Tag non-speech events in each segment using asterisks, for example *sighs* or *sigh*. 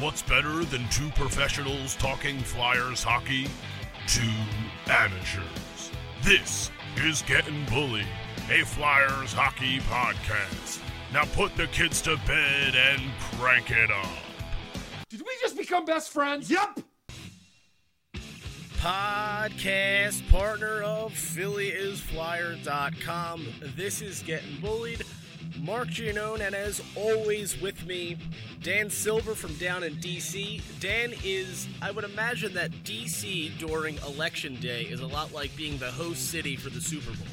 what's better than two professionals talking Flyers hockey? Two amateurs. This is Getting Bullied, a Flyers hockey podcast. Now put the kids to bed and crank it up. Did we just become best friends? Yep. Podcast partner of PhillyIsFlyer.com. This is Getting Bullied. Mark Giannone, and as always with me, Dan Silver from down in DC. Dan is, I would imagine that DC during election day is a lot like being the host city for the Super Bowl.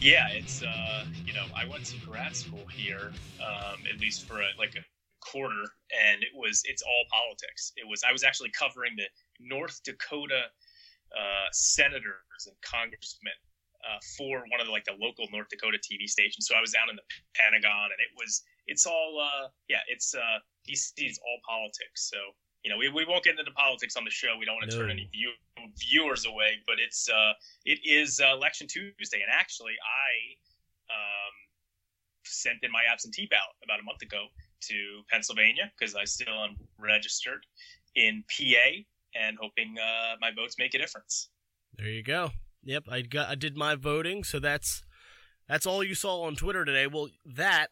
Yeah, it's uh, you know I went to grad school here, um, at least for a, like a quarter, and it was it's all politics. It was I was actually covering the North Dakota uh, senators and congressmen uh, for one of the like the local North Dakota TV stations. So I was down in the Pentagon, and it was it's all uh, yeah, it's uh, DC is all politics. So you know we, we won't get into politics on the show. We don't want to No. turn any view, viewers away, but it's uh, it is uh, election Tuesday, and actually I um, sent in my absentee ballot about a month ago to Pennsylvania because I still am registered in PA and hoping uh, my votes make a difference. There you go. Yep, I got I did my voting, so that's that's all you saw on Twitter today. Well, that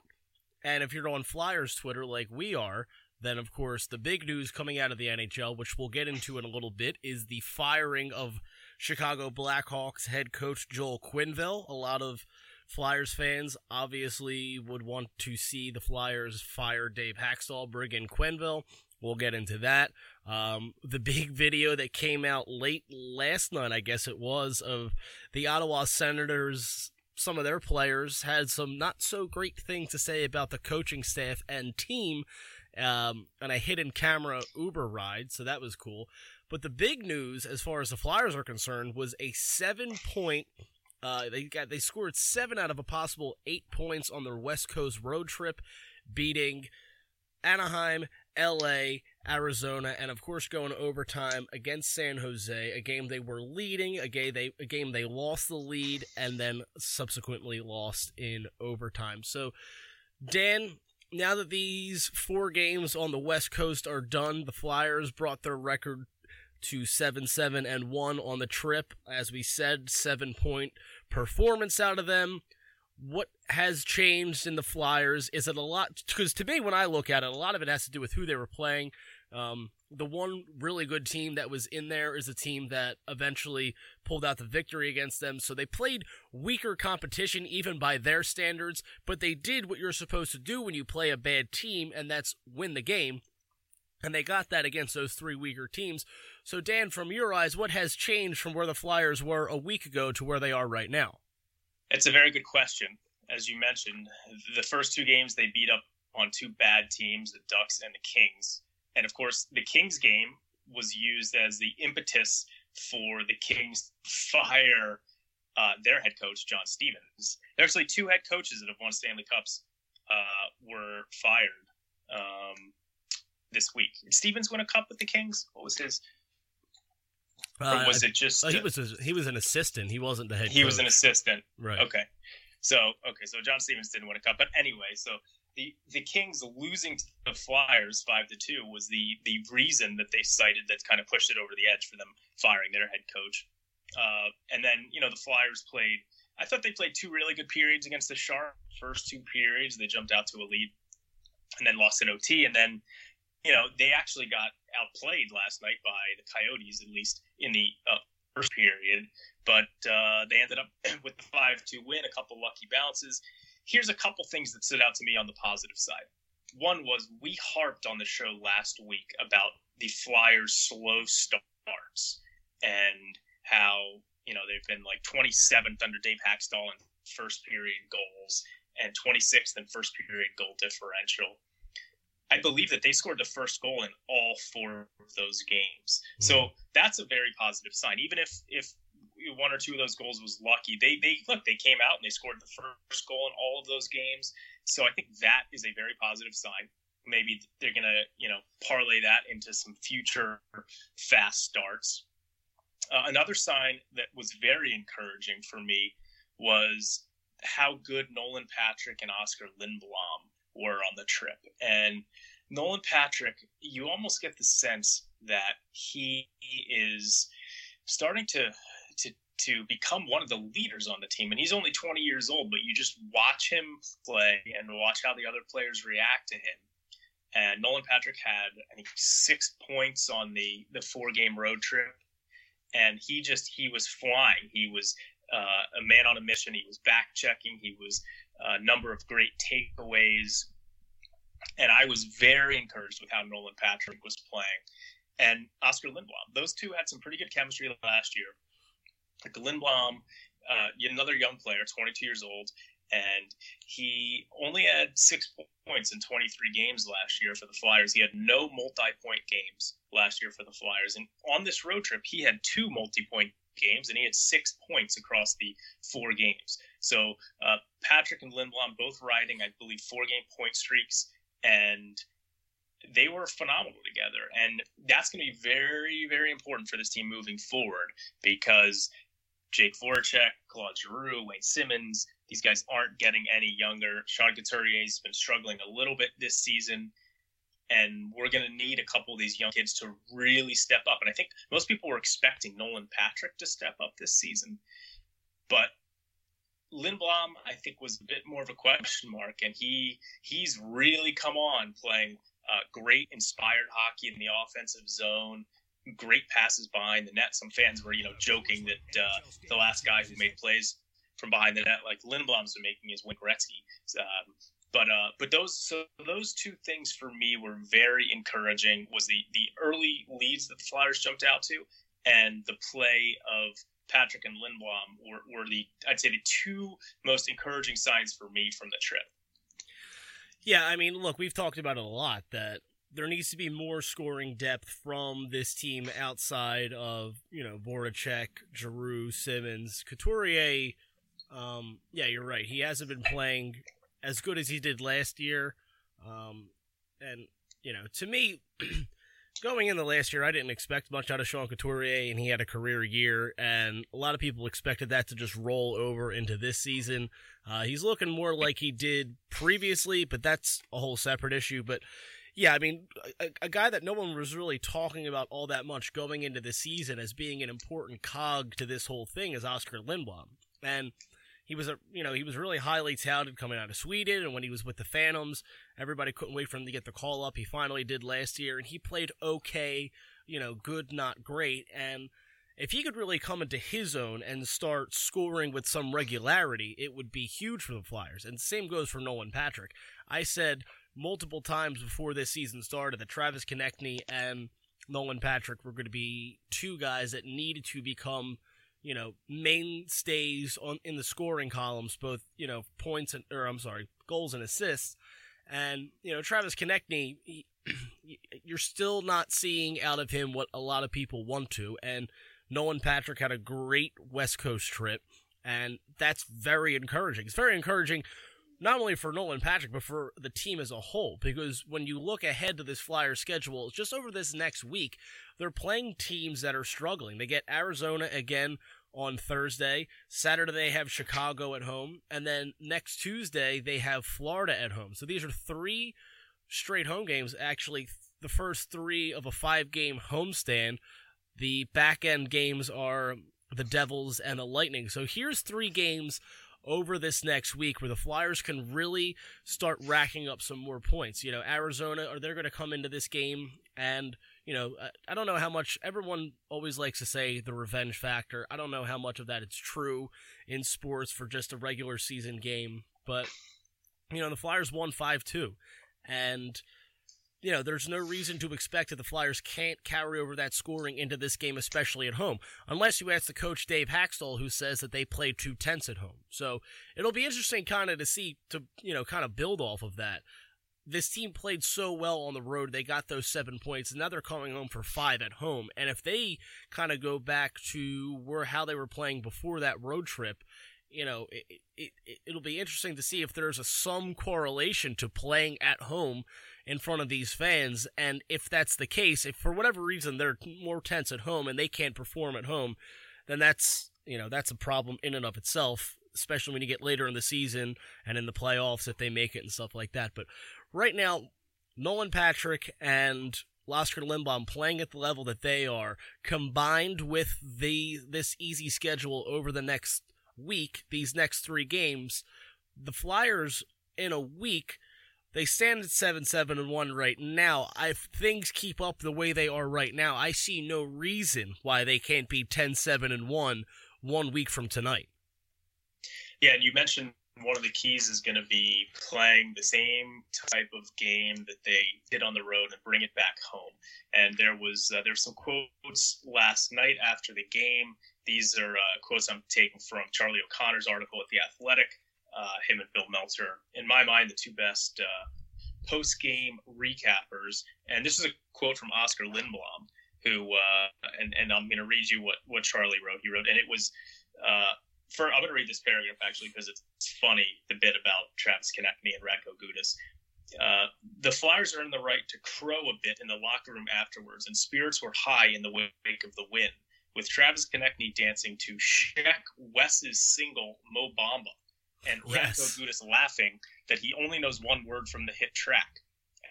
and if you're on Flyers Twitter like we are, then of course the big news coming out of the NHL, which we'll get into in a little bit, is the firing of Chicago Blackhawks head coach Joel Quenneville. A lot of Flyers fans obviously would want to see the Flyers fire Dave Hakstol, bring in Quenneville. We'll get into that. Um, the big *laughs* video that came out late last night, I guess it was, of the Ottawa Senators. Some of their players had some not so great things to say about the coaching staff and team, um, and a hidden camera Uber ride, so that was cool. But the big news, as far as the Flyers are concerned, was a seven point. Uh, they got they scored seven out of a possible eight points on their West Coast road trip, beating Anaheim, LA, Arizona, and of course going overtime against San Jose, a game they were leading, a game they a game they lost the lead and then subsequently lost in overtime. So Dan, now that these four games on the West Coast are done, the Flyers brought their record to 7 7 and 1 on the trip. As we said, seven point performance out of them. What has changed in the Flyers? Is it a lot? Because to me, when I look at it, a lot of it has to do with who they were playing. Um, the one really good team that was in there is a team that eventually pulled out the victory against them. So they played weaker competition, even by their standards, but they did what you're supposed to do when you play a bad team, and that's win the game. And they got that against those three weaker teams. So, Dan, from your eyes, what has changed from where the Flyers were a week ago to where they are right now? It's a very good question. As you mentioned, the first two games they beat up on two bad teams, the Ducks and the Kings. And of course, the Kings game was used as the impetus for the Kings fire uh, their head coach, John Stevens. There are actually two head coaches that have won Stanley Cups uh, were fired um, this week. Did Stevens win a cup with the Kings? What was his? Or was it just Uh, he was a, he was an assistant. He wasn't the head. he was an assistant? right. Okay. So okay, so John Stevens didn't win a cup, but anyway, so the the Kings losing to the Flyers five to two was the the reason that they cited that kind of pushed it over the edge for them firing their head coach. Uh, and then you know the Flyers played. I thought they played two really good periods against the Sharks. First two periods, they jumped out to a lead, and then lost in OT. And then you know they actually got outplayed last night by the Coyotes, at least in the uh, first period but uh, they ended up *clears throat* with the five to win. A couple lucky bounces. Here's a couple things that stood out to me on the positive side. One was we harped on the show last week about the Flyers' slow starts and how you know they've been like 27th under Dave Hackstall in first period goals and 26th in first period goal differential. I believe that they scored the first goal in all four of those games. So that's a very positive sign. Even if if one or two of those goals was lucky, they they look they came out and they scored the first goal in all of those games. So I think that is a very positive sign. Maybe they're gonna you know parlay that into some future fast starts. Uh, another sign that was very encouraging for me was how good Nolan Patrick and Oscar Lindblom were on the trip. And Nolan Patrick, you almost get the sense that he is starting to to to become one of the leaders on the team. And he's only 20 years old, but you just watch him play and watch how the other players react to him. And Nolan Patrick had I think six points on the the four game road trip, and he just he was flying. He was uh, a man on a mission. He was back checking. He was a number of great takeaways and I was very encouraged with how Nolan Patrick was playing. And Oscar Lindblom, those two had some pretty good chemistry last year. Like Lindblom, uh, another young player, 22 years old, and he only had six points in 23 games last year for the Flyers. He had no multi-point games last year for the Flyers, and on this road trip, he had two multi-point games, and he had six points across the four games. So uh, Patrick and Lindblom both riding, I believe, four-game point streaks and they were phenomenal together. And that's going to be very, very important for this team moving forward because Jake Voracek, Claude Giroux, Wayne Simmonds, these guys aren't getting any younger. Sean Couturier's been struggling a little bit this season. And we're going to need a couple of these young kids to really step up. And I think most people were expecting Nolan Patrick to step up this season. But Lindblom, I think, was a bit more of a question mark, and he he's really come on playing uh, great, inspired hockey in the offensive zone. Great passes behind the net. Some fans were, you know, joking that uh, the last guy who made plays from behind the net, like Lindblom's been making, is Wayne Gretzky. Um, but uh, but those so those two things for me were very encouraging. Was the the early leads that the Flyers jumped out to, and the play of Patrick and Lindblom were, were the I'd say the two most encouraging signs for me from the trip. Yeah, I mean, look, we've talked about it a lot that there needs to be more scoring depth from this team outside of you know Voracek, Giroux, Simmonds, Couturier. Um, yeah, you're right. He hasn't been playing as good as he did last year, um, and you know, to me. *clears throat* going in the last year, I didn't expect much out of Sean Couturier, and he had a career year, and a lot of people expected that to just roll over into this season. Uh, he's looking more like he did previously, but that's a whole separate issue. But yeah, I mean, a, a, guy that no one was really talking about all that much going into the season as being an important cog to this whole thing is Oscar Lindblom, and he was a you know he was really highly touted coming out of Sweden, and when he was with the Phantoms, everybody couldn't wait for him to get the call up. He finally did last year, and he played okay, you know, good, not great. And if he could really come into his own and start scoring with some regularity, it would be huge for the Flyers. And same goes for Nolan Patrick. I said multiple times before this season started that Travis Konecny and Nolan Patrick were going to be two guys that needed to become you know, mainstays on in the scoring columns, both you know points and or I'm sorry, goals and assists. And you know, Travis Konecny, he, you're still not seeing out of him what a lot of people want to. And Nolan Patrick had a great West Coast trip, and that's very encouraging. It's very encouraging not only for Nolan Patrick, but for the team as a whole. Because when you look ahead to this Flyer schedule, just over this next week, they're playing teams that are struggling. They get Arizona again on Thursday. Saturday, they have Chicago at home. And then next Tuesday, they have Florida at home. So these are three straight home games. Actually, the first three of a five game homestand. The back end games are the Devils and the Lightning. So here's three games over this next week where the Flyers can really start racking up some more points. You know, Arizona, are they're going to come into this game and, you know, uh, I don't know how much everyone always likes to say the revenge factor. I don't know how much of that is true in sports for just a regular season game, but, you know, the Flyers won 5 2. And, you know, there's no reason to expect that the Flyers can't carry over that scoring into this game, especially at home, unless you ask the coach Dave Hakstol, who says that they play too tense at home. So it'll be interesting, kind of, to see to you know, kind of build off of that. This team played so well on the road; they got those seven points, and now they're coming home for five at home. And if they kind of go back to where how they were playing before that road trip, you know, it, it, it, will be interesting to see if there's a some correlation to playing at home in front of these fans. And if that's the case, if for whatever reason they're more tense at home and they can't perform at home, then that's, you know, that's a problem in and of itself, especially when you get later in the season and in the playoffs if they make it and stuff like that. But right now, Nolan Patrick and Oscar Lindblom playing at the level that they are, combined with the this easy schedule over the next week, these next three games, the Flyers in a week they stand at seven seven and one right now. If things keep up the way they are right now, I see no reason why they can't be 10-7 and one one week from tonight. Yeah, and you mentioned one of the keys is going to be playing the same type of game that they did on the road and bring it back home. And there was uh, there's some quotes last night after the game. These are uh, quotes I'm taking from Charlie O'Connor's article at the Athletic. Uh, him and Bill Meltzer, in my mind, the two best uh, post game recappers. And this is a quote from Oscar Lindblom, who uh, and and I'm going to read you what what Charlie wrote. He wrote, and it was uh, for I'm going to read this paragraph actually because it's funny the bit about Travis Konecny and Radko Gudas. Uh, the Flyers earned the right to crow a bit in the locker room afterwards, and spirits were high in the wake of the win, with Travis Konecny dancing to Sheck Wes's single Mo Bamba, and yes. Radko Gudas laughing that he only knows one word from the hit track.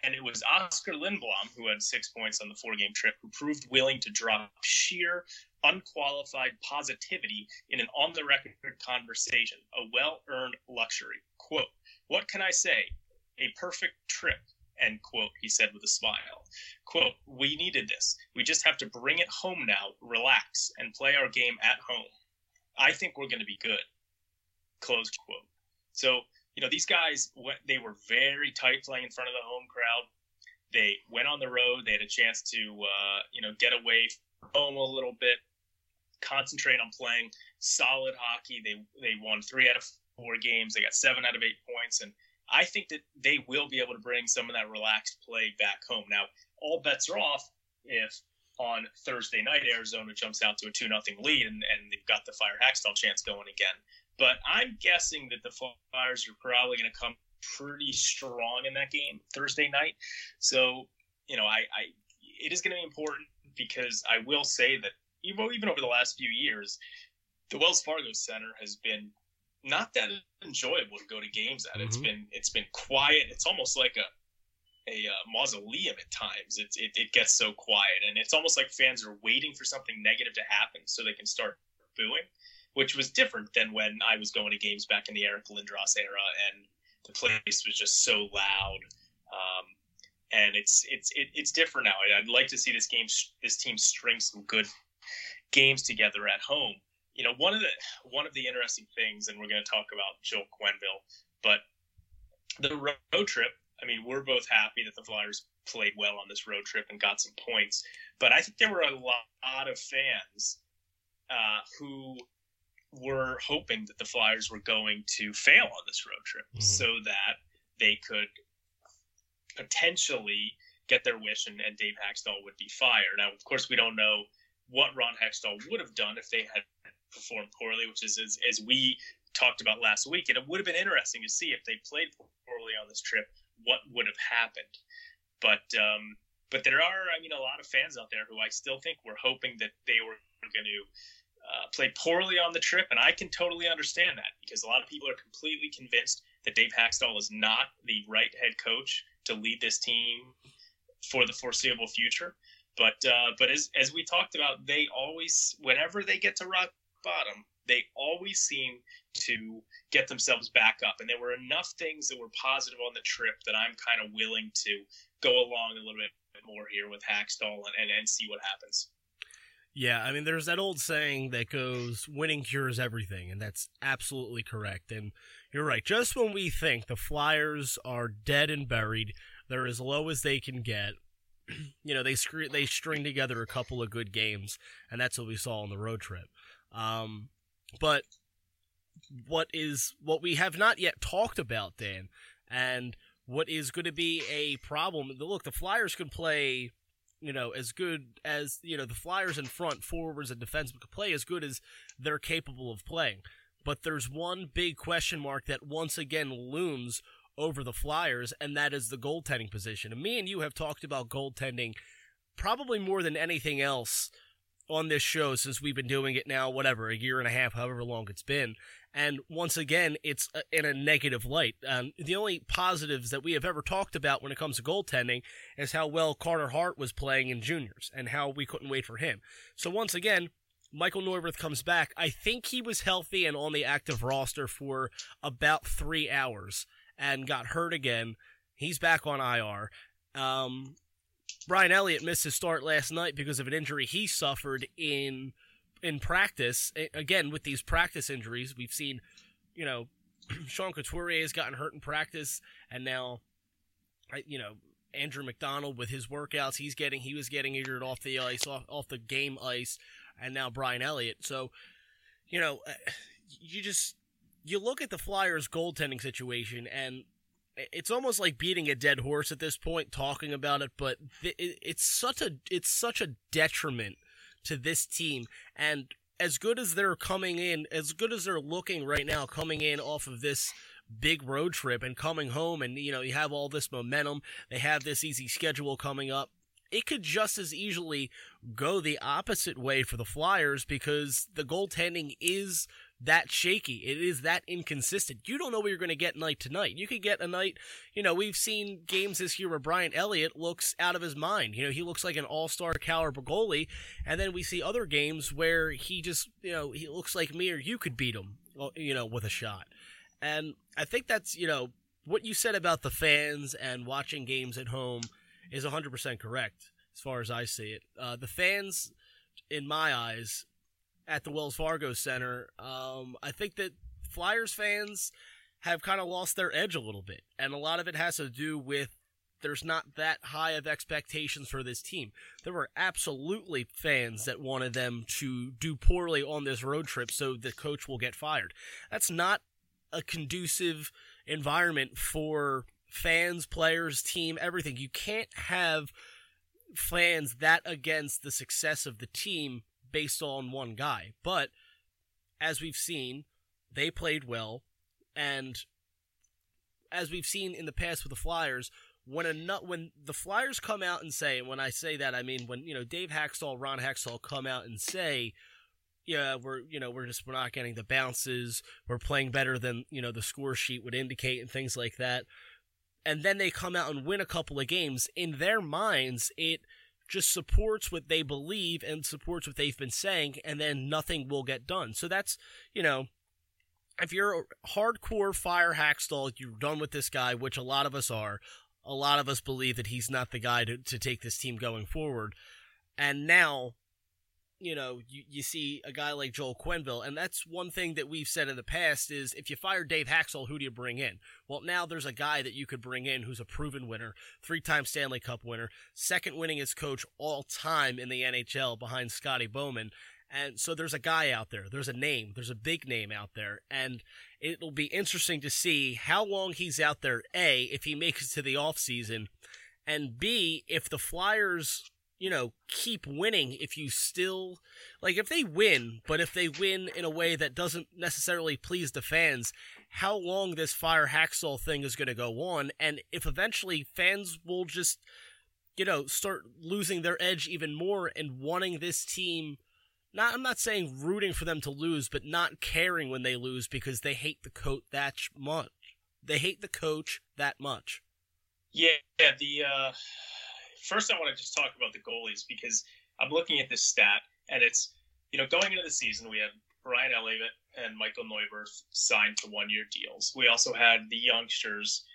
And it was Oscar Lindblom, who had six points on the four game trip, who proved willing to drop sheer unqualified positivity in an on the record conversation, a well earned luxury. Quote, What can I say? A perfect trip. End quote, he said with a smile. Quote, We needed this. We just have to bring it home now, relax, and play our game at home. I think we're going to be good. Close quote. So, you know, these guys, they were very tight playing in front of the home crowd. They went on the road. They had a chance to, uh, you know, get away from home a little bit concentrate on playing solid hockey. They they won three out of four games. They got seven out of eight points, and I think that they will be able to bring some of that relaxed play back home. Now, all bets are off if on Thursday night Arizona jumps out to a two nothing lead and, and they've got the Fire Hakstol chance going again. But I'm guessing that the Flyers are probably going to come pretty strong in that game Thursday night. So, you know, I, I it is going to be important because I will say that even even over the last few years, the Wells Fargo Center has been not that enjoyable to go to games at. Mm-hmm. It's been it's been quiet. It's almost like a a uh, mausoleum at times. It, it, it gets so quiet, and it's almost like fans are waiting for something negative to happen so they can start booing, which was different than when I was going to games back in the Eric Lindros era, and the place was just so loud. Um, and it's it's it, it's different now. I'd like to see this game, this team string some good games together at home. You know, one of the one of the interesting things, and we're going to talk about Joel Quenneville, but the road trip. I mean, we're both happy that the Flyers played well on this road trip and got some points, but I think there were a lot of fans uh, who were hoping that the Flyers were going to fail on this road trip mm-hmm. so that they could potentially get their wish and, and Dave Hakstol would be fired. Now, of course, we don't know what Ron Hextall would have done if they had performed poorly, which is as, as we talked about last week. And it would have been interesting to see if they played poorly on this trip, what would have happened. But um, but there are, I mean, a lot of fans out there who I still think were hoping that they were going to uh, play poorly on the trip, and I can totally understand that because a lot of people are completely convinced that Dave Hakstol is not the right head coach to lead this team for the foreseeable future. But uh, but as as we talked about, they always whenever they get to rock bottom, they always seem to get themselves back up. And there were enough things that were positive on the trip that I'm kind of willing to go along a little bit more here with Hakstol and, and, and see what happens. Yeah, I mean, there's that old saying that goes, winning cures everything, and that's absolutely correct. And you're right. Just when we think the Flyers are dead and buried, they're as low as they can get, *clears throat* you know they scre- they string together a couple of good games, and that's what we saw on the road trip. Um, but what is what we have not yet talked about, Dan, and what is going to be a problem? Look, the Flyers can play, you know, as good as you know the Flyers in front, forwards and defense can play as good as they're capable of playing. But there's one big question mark that once again looms over the Flyers, and that is the goaltending position. And me and you have talked about goaltending probably more than anything else on this show since we've been doing it now, whatever, a year and a half, however long it's been. And once again, it's in a negative light. Um, the only positives that we have ever talked about when it comes to goaltending is how well Carter Hart was playing in juniors and how we couldn't wait for him. So once again, Michael Neuvirth comes back. I think he was healthy and on the active roster for about three hours and got hurt again. He's back on IR. Um, Brian Elliott missed his start last night because of an injury he suffered in in practice. Again, with these practice injuries, we've seen, you know, *clears throat* Sean Couturier has gotten hurt in practice, and now, you know, Andrew McDonald with his workouts, he's getting he was getting injured off the ice, off, off the game ice, and now Brian Elliott. So, you know, uh, you just you look at the Flyers goaltending situation, and it's almost like beating a dead horse at this point, talking about it. But it's such a it's such a detriment to this team, and as good as they're coming in, as good as they're looking right now, coming in off of this big road trip and coming home, and you know you have all this momentum, they have this easy schedule coming up. It could just as easily go the opposite way for the Flyers because the goaltending is that shaky. It is that inconsistent. You don't know what you're going to get night to night. You could get a night, you know, we've seen games this year where Brian Elliott looks out of his mind. You know, he looks like an all-star caliber goalie. And then we see other games where he just, you know, he looks like me or you could beat him, you know, with a shot. And I think that's, you know, what you said about the fans and watching games at home is 100% correct as far as I see it. Uh, the fans, in my eyes, at the Wells Fargo Center. Um, I think that Flyers fans have kind of lost their edge a little bit, and a lot of it has to do with there's not that high of expectations for this team. There were absolutely fans that wanted them to do poorly on this road trip so the coach will get fired. That's not a conducive environment for fans, players, team, everything. You can't have fans that against the success of the team based on one guy. But as we've seen, they played well, and as we've seen in the past with the Flyers, when a when the Flyers come out and say, and when I say that, I mean when you know Dave Hakstol, Ron Hextall come out and say, yeah, we're you know we're just we're not getting the bounces, we're playing better than you know the score sheet would indicate, and things like that. And then they come out and win a couple of games. In their minds, it just supports what they believe and supports what they've been saying, and then nothing will get done. So that's, you know, if you're a hardcore fire Hakstol, you're done with this guy, which a lot of us are. A lot of us believe that he's not the guy to, to take this team going forward. And now you know, you, you see a guy like Joel Quenneville, and that's one thing that we've said in the past is if you fire Dave Hakstol, who do you bring in? Well, now there's a guy that you could bring in who's a proven winner, three-time Stanley Cup winner, second winningest coach all time in the NHL behind Scotty Bowman. And so there's a guy out there. There's a name. There's a big name out there. And it'll be interesting to see how long he's out there, A, if he makes it to the offseason, and B, if the Flyers you know, keep winning if you still like if they win, but if they win in a way that doesn't necessarily please the fans, how long this fire Hakstol thing is going to go on, and if eventually fans will just, you know, start losing their edge even more and wanting this team. Not, I'm not saying rooting for them to lose, but not caring when they lose because they hate the coach that much. They hate the coach that much. Yeah, the uh, first I want to just talk about the goalies because I'm looking at this stat and it's you know going into the season we had Brian Elliott and Michael Neuvirth signed to one year deals. We also had the youngsters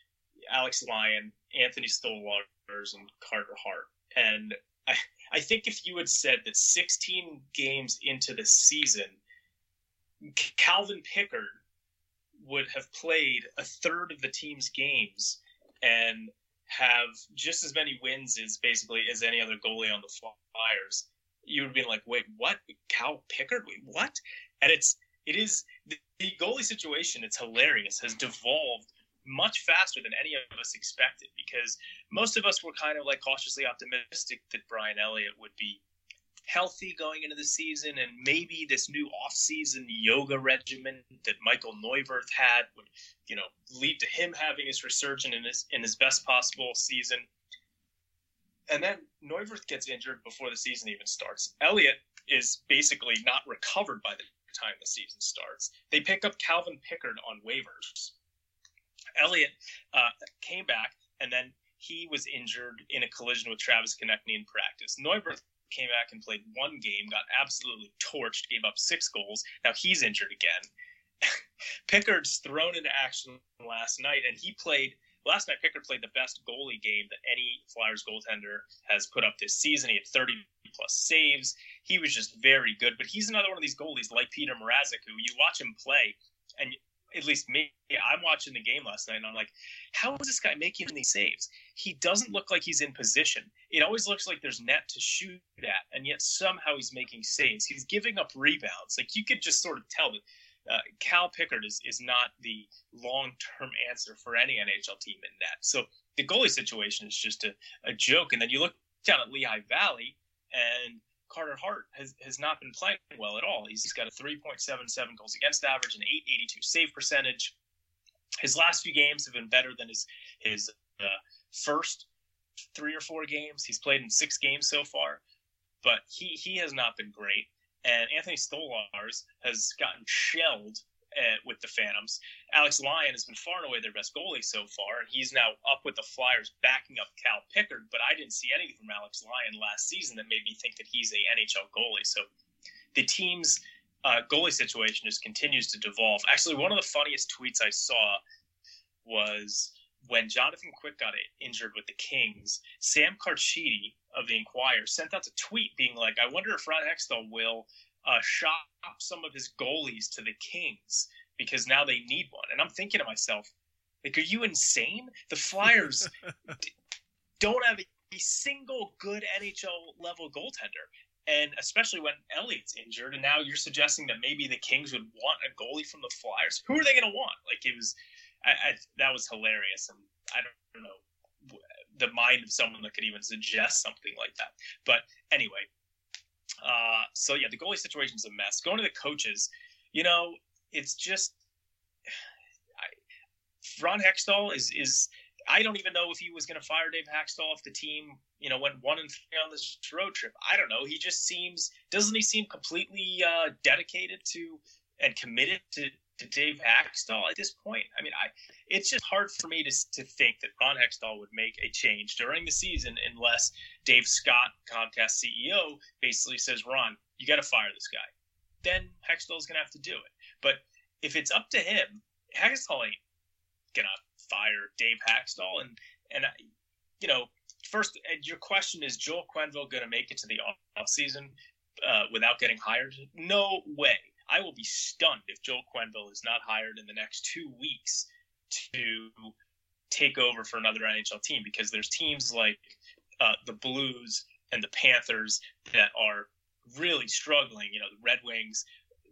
Alex Lyon, Anthony Stolarz, and Carter Hart. And I, I think if you had said that 16 games into the season, Calvin Pickard would have played a third of the team's games and have just as many wins as basically as any other goalie on the Flyers, you would be like, wait, what? Cal Pickard? Wait, what? And it's it is the, the goalie situation. It's hilarious. Has devolved much faster than any of us expected because most of us were kind of like cautiously optimistic that Brian Elliott would be healthy going into the season, and maybe this new off-season yoga regimen that Michael Neuvirth had would, you know, lead to him having his resurgence in his in his best possible season. And then Neuvirth gets injured before the season even starts. Elliott is basically not recovered by the time the season starts. They pick up Calvin Pickard on waivers. Elliott uh, came back, and then he was injured in a collision with Travis Konecny in practice. Neuvirth came back and played one game, got absolutely torched, gave up six goals. Now he's injured again. *laughs* Pickard's thrown into action last night, and he played last night. Pickard played the best goalie game that any Flyers goaltender has put up this season. He had 30 plus saves. He was just very good. But he's another one of these goalies like Peter Mrazek, who you watch him play, and at least me, I'm watching the game last night, and I'm like, how is this guy making these saves? He doesn't look like he's in position. It always looks like there's net to shoot at, and yet somehow he's making saves. He's giving up rebounds. Like you could just sort of tell that uh, Cal Pickard is, is not the long term answer for any NHL team in net. So the goalie situation is just a, a joke. And then you look down at Lehigh Valley, and Carter Hart has, has not been playing well at all. He's, he's got a 3.77 goals against average, and 882 save percentage. His last few games have been better than his his uh, first three or four games. He's played in six games so far, but he he has not been great. And Anthony Stolarz has gotten shelled uh, with the Phantoms. Alex Lyon has been far and away their best goalie so far, and he's now up with the Flyers backing up Cal Pickard. But I didn't see anything from Alex Lyon last season that made me think that he's a NHL goalie. So the team's uh, goalie situation just continues to devolve. Actually, one of the funniest tweets I saw was when Jonathan Quick got injured with the Kings. Sam Carchidi of the Inquirer sent out a tweet being like, "I wonder if Ron Hextall will uh, shop some of his goalies to the Kings because now they need one. And I'm thinking to myself, like, are you insane? The Flyers *laughs* don't have a single good NHL level goaltender. And especially when Elliott's injured, and now you're suggesting that maybe the Kings would want a goalie from the Flyers. Who are they going to want? Like it was, I, I, that was hilarious, and I don't know the mind of someone that could even suggest something like that. But anyway, uh, so yeah, the goalie situation is a mess. Going to the coaches, you know, it's just I, Ron Hextall is is I don't even know if he was going to fire Dave Hextall if the team, you know, went one and three on this road trip. I don't know. He just seems doesn't he seem completely uh, dedicated to and committed to to Dave Hakstol at this point. I mean, I it's just hard for me to to think that Ron Hextall would make a change during the season unless Dave Scott, Comcast CEO, basically says, "Ron, you got to fire this guy." Then Hextall's going to have to do it. But if it's up to him, Hextall ain't gonna fire Dave Hakstol. And and you know, first, your question is Joel Quenneville going to make it to the off season uh, without getting hired? No way. I will be stunned if Joel Quenneville is not hired in the next two weeks to take over for another NHL team because there's teams like uh, the Blues and the Panthers that are really struggling. You know, the Red Wings.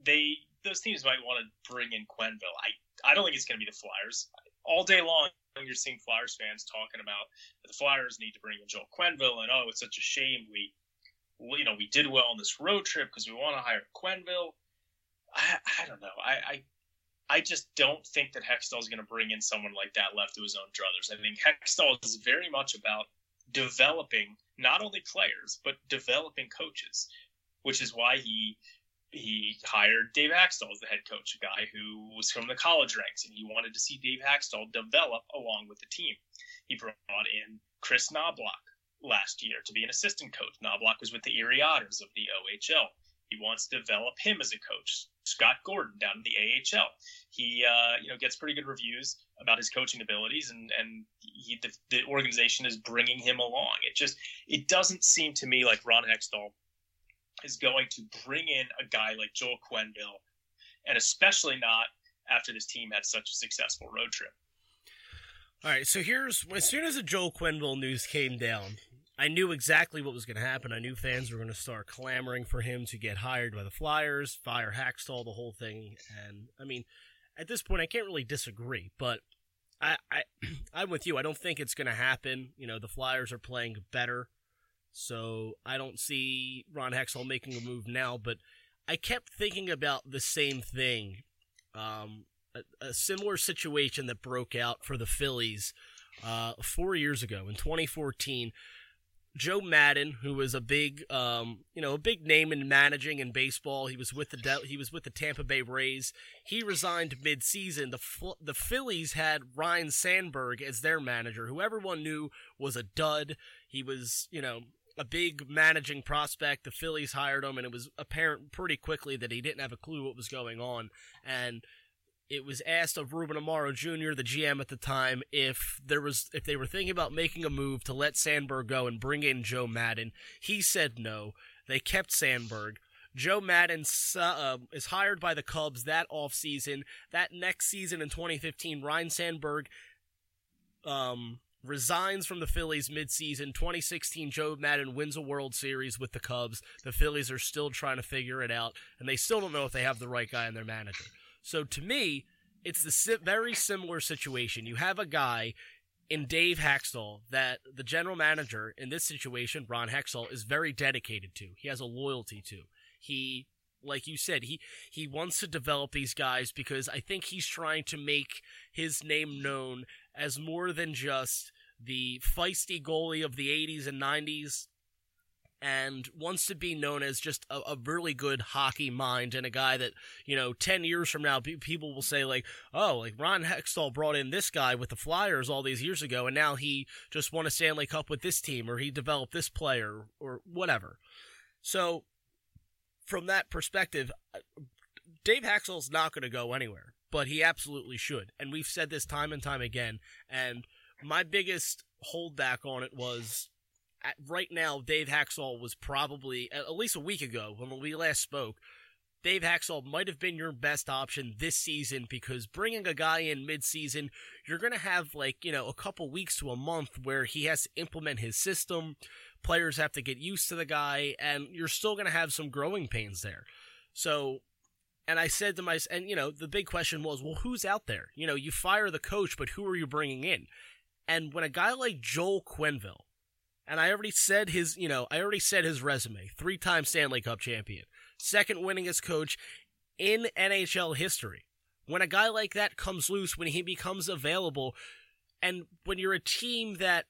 They those teams might want to bring in Quenneville. I I don't think it's going to be the Flyers. All day long, you're seeing Flyers fans talking about the Flyers need to bring in Joel Quenneville, and oh, it's such a shame we, you know, we did well on this road trip because we want to hire Quenneville. I, I don't know. I, I I just don't think that Hextall is going to bring in someone like that left to his own druthers. I think Hextall is very much about developing not only players but developing coaches, which is why he he hired Dave Hakstol as the head coach, a guy who was from the college ranks, and he wanted to see Dave Hakstol develop along with the team. He brought in Chris Knoblauch last year to be an assistant coach. Knoblauch was with the Erie Otters of the OHL. He wants to develop him as a coach. Scott Gordon down in the AHL. He uh, you know gets pretty good reviews about his coaching abilities, and and he, the, the organization is bringing him along. It just it doesn't seem to me like Ron Hextall is going to bring in a guy like Joel Quenneville, and especially not after this team had such a successful road trip. All right, so here's as soon as the Joel Quenneville news came down, I knew exactly what was going to happen. I knew fans were going to start clamoring for him to get hired by the Flyers, fire Hakstol, the whole thing. And I mean, at this point, I can't really disagree. But I, I, *clears throat* I'm with you. I don't think it's going to happen. You know, the Flyers are playing better, so I don't see Ron Hextall making a move now. But I kept thinking about the same thing. Um, a, a similar situation that broke out for the Phillies uh, four years ago in 2014 Joe Maddon, who was a big, um, you know, a big name in managing in baseball, he was with the De- he was with the Tampa Bay Rays. He resigned mid-season. The the Phillies had Ryan Sandberg as their manager, who everyone knew was a dud. He was, you know, a big managing prospect. The Phillies hired him, and it was apparent pretty quickly that he didn't have a clue what was going on. And it was asked of Ruben Amaro Jr., the GM at the time, if there was if they were thinking about making a move to let Sandberg go and bring in Joe Maddon. He said no. They kept Sandberg. Joe Maddon uh, is hired by the Cubs that offseason. That next season in 2015, Ryan Sandberg um, resigns from the Phillies midseason. 2016, Joe Maddon wins a World Series with the Cubs. The Phillies are still trying to figure it out, and they still don't know if they have the right guy in their manager. So to me, it's the si- very similar situation. You have a guy in Dave Hakstol that the general manager in this situation, Ron Hextall, is very dedicated to. He has a loyalty to. He, like you said, he he wants to develop these guys because I think he's trying to make his name known as more than just the feisty goalie of the 80s and 90s and wants to be known as just a, a, really good hockey mind and a guy that you know 10 years from now people will say like oh like ron hextall brought in this guy with the flyers all these years ago and now he just won a stanley cup with this team or he developed this player or whatever. So from that perspective uh, dave Hakstol's not going to go anywhere but he absolutely should and we've said this time and time again and my biggest holdback on it was right now, Dave Hakstol was probably at least a week ago when we last spoke. Dave Hakstol might have been your best option this season because bringing a guy in mid-season, you're going to have like, you know, a couple weeks to a month where he has to implement his system. Players have to get used to the guy and you're still going to have some growing pains there. So, and I said to myself, and you know, the big question was, well, who's out there? You know, you fire the coach, but who are you bringing in? And when a guy like Joel Quenneville, and I already said his, you know, I already said his resume. Three time Stanley Cup champion. Second winningest coach in NHL history. When a guy like that comes loose, when he becomes available, and when you're a team that,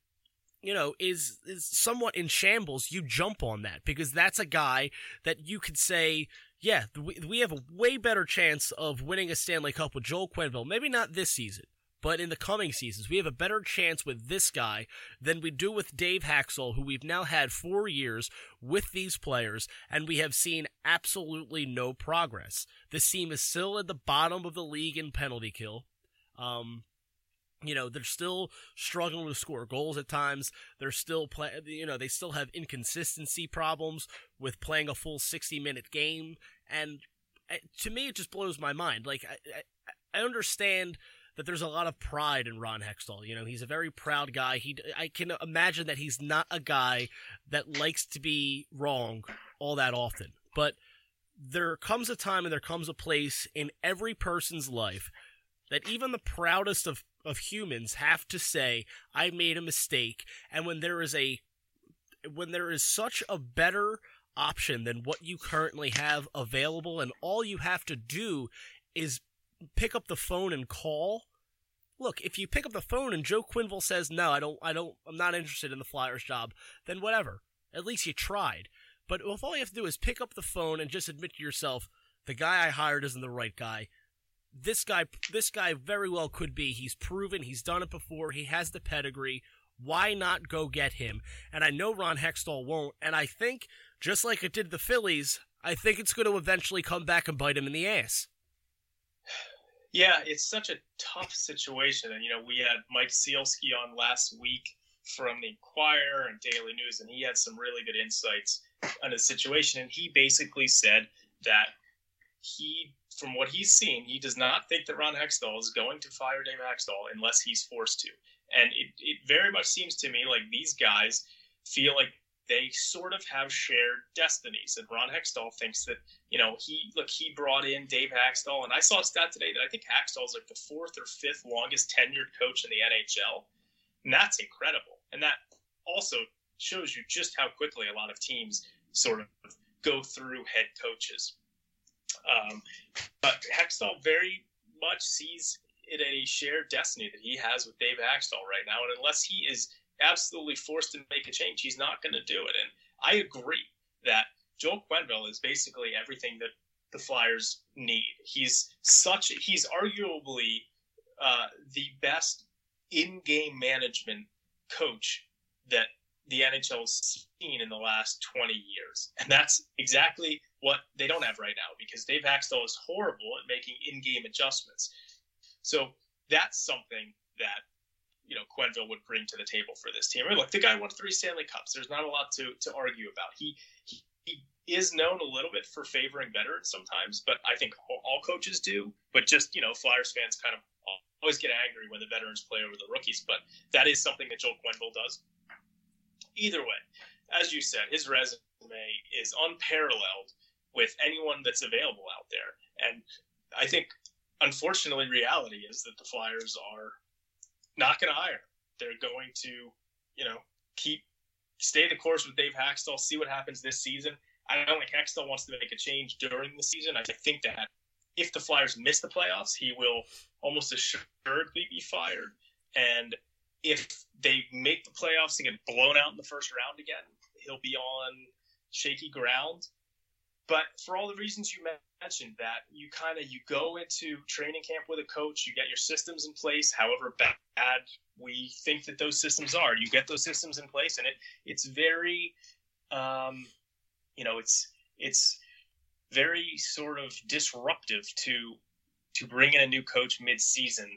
you know, is, is somewhat in shambles, you jump on that because that's a guy that you could say, yeah, we, we have a way better chance of winning a Stanley Cup with Joel Quenneville. Maybe not this season, but in the coming seasons, we have a better chance with this guy than we do with Dave Hakstol, who we've now had four years with these players, and we have seen absolutely no progress. This team is still at the bottom of the league in penalty kill. Um, you know they're still struggling to score goals at times they're still play you know they still have inconsistency problems with playing a full 60 minute game and eh, to me it just blows my mind like i i, I understand that there's a lot of pride in Ron Hextall. You know, he's a very proud guy. He, I can imagine that he's not a guy that likes to be wrong all that often. But there comes a time and there comes a place in every person's life that even the proudest of, of humans have to say, I made a mistake. And when there is a, when there is such a better option than what you currently have available and all you have to do is pick up the phone and call. Look, if you pick up the phone and Joe Quenneville says no, I don't, I don't, I'm not interested in the Flyers job, then whatever. At least you tried. But if all you have to do is pick up the phone and just admit to yourself, the guy I hired isn't the right guy. This guy, this guy very well could be. He's proven. He's done it before. He has the pedigree. Why not go get him? And I know Ron Hextall won't. And I think, just like it did the Phillies, I think it's going to eventually come back and bite him in the ass. Yeah, it's such a tough situation. And, you know, we had Mike Sielski on last week from the Inquirer and Daily News, and he had some really good insights on the situation. And he basically said that he, from what he's seen, he does not think that Ron Hextall is going to fire Dave Hakstol unless he's forced to. And it, it very much seems to me like these guys feel like they sort of have shared destinies. And Ron Hextall thinks that, you know, he look he brought in Dave Hakstol, and I saw a stat today that I think Hakstol is like the fourth or fifth longest tenured coach in the NHL, and that's incredible. And that also shows you just how quickly a lot of teams sort of go through head coaches. Um, but Hextall very much sees it a shared destiny that he has with Dave Hakstol right now, and unless he is absolutely forced to make a change, he's not going to do it. And I agree that Joel Quenneville is basically everything that the Flyers need. He's such he's arguably uh, the best in-game management coach that the NHL has seen in the last 20 years. And that's exactly what they don't have right now because Dave Hakstol is horrible at making in-game adjustments. So that's something that you know Quenneville would bring to the table for this team. I mean, look, the guy won three Stanley Cups. There's not a lot to to argue about. He he, he is known a little bit for favoring veterans sometimes, but I think all coaches do. But just you know, Flyers fans kind of always get angry when the veterans play over the rookies. But that is something that Joel Quenneville does. Either way, as you said, his resume is unparalleled with anyone that's available out there, and I think unfortunately, reality is that the Flyers are not going to hire. They're going to, you know, keep stay the course with Dave Hakstol, see what happens this season. I don't think Hakstol wants to make a change during the season. I think that if the Flyers miss the playoffs, he will almost assuredly be fired. And if they make the playoffs and get blown out in the first round again, he'll be on shaky ground. But for all the reasons you that you kind of you go into training camp with a coach, you get your systems in place, however bad we think that those systems are, you get those systems in place, and it it's very, um, you know, it's it's very sort of disruptive to to bring in a new coach mid-season,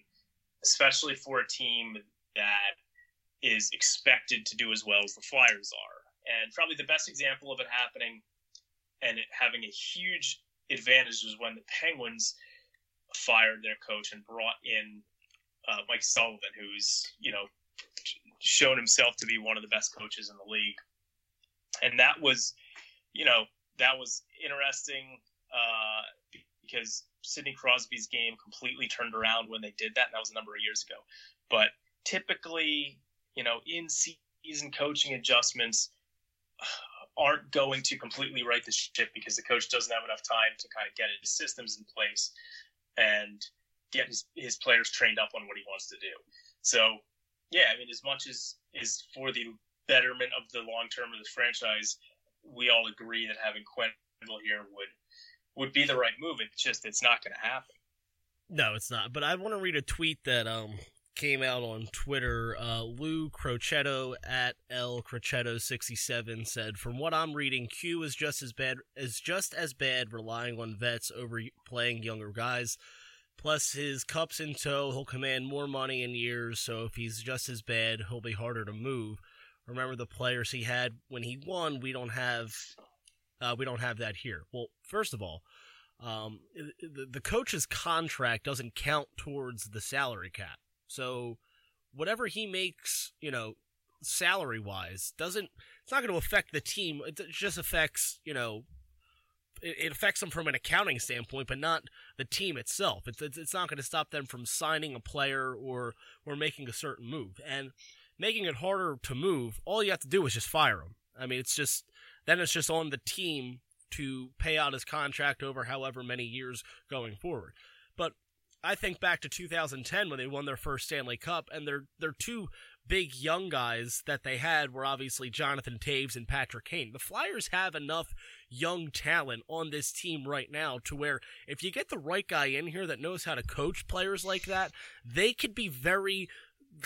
especially for a team that is expected to do as well as the Flyers are. And probably the best example of it happening and it having a huge advantage was when the Penguins fired their coach and brought in uh, Mike Sullivan, who's you know shown himself to be one of the best coaches in the league, and that was you know that was interesting uh, because Sidney Crosby's game completely turned around when they did that, and that was a number of years ago. But typically, you know, in season coaching adjustments aren't going to completely right the ship because the coach doesn't have enough time to kind of get his systems in place and get his, his players trained up on what he wants to do. So, yeah, I mean, as much as is for the betterment of the long term of the franchise, we all agree that having Quenneville here would would be the right move. It's just it's not going to happen. No, it's not. But I want to read a tweet that um came out on Twitter. Uh, Lou Crochetto at L Crochetto sixty seven said, "From what I'm reading, Q is just as bad is just as bad relying on vets over playing younger guys. Plus, his cups in tow, he'll command more money in years. So if he's just as bad, he'll be harder to move. Remember the players he had when he won. We don't have, uh, we don't have that here. Well, first of all." Um, the, the coach's contract doesn't count towards the salary cap. So whatever he makes, you know, salary wise, doesn't it's not going to affect the team. It just affects, you know, it, it affects them from an accounting standpoint, but not the team itself. It's it's, it's not going to stop them from signing a player or or making a certain move and making it harder to move. All you have to do is just fire him. I mean, it's just then it's just on the team to pay out his contract over however many years going forward. But I think back to 2010 when they won their first Stanley Cup, and their their two big young guys that they had were obviously Jonathan Toews and Patrick Kane. The Flyers have enough young talent on this team right now to where if you get the right guy in here that knows how to coach players like that, they could be very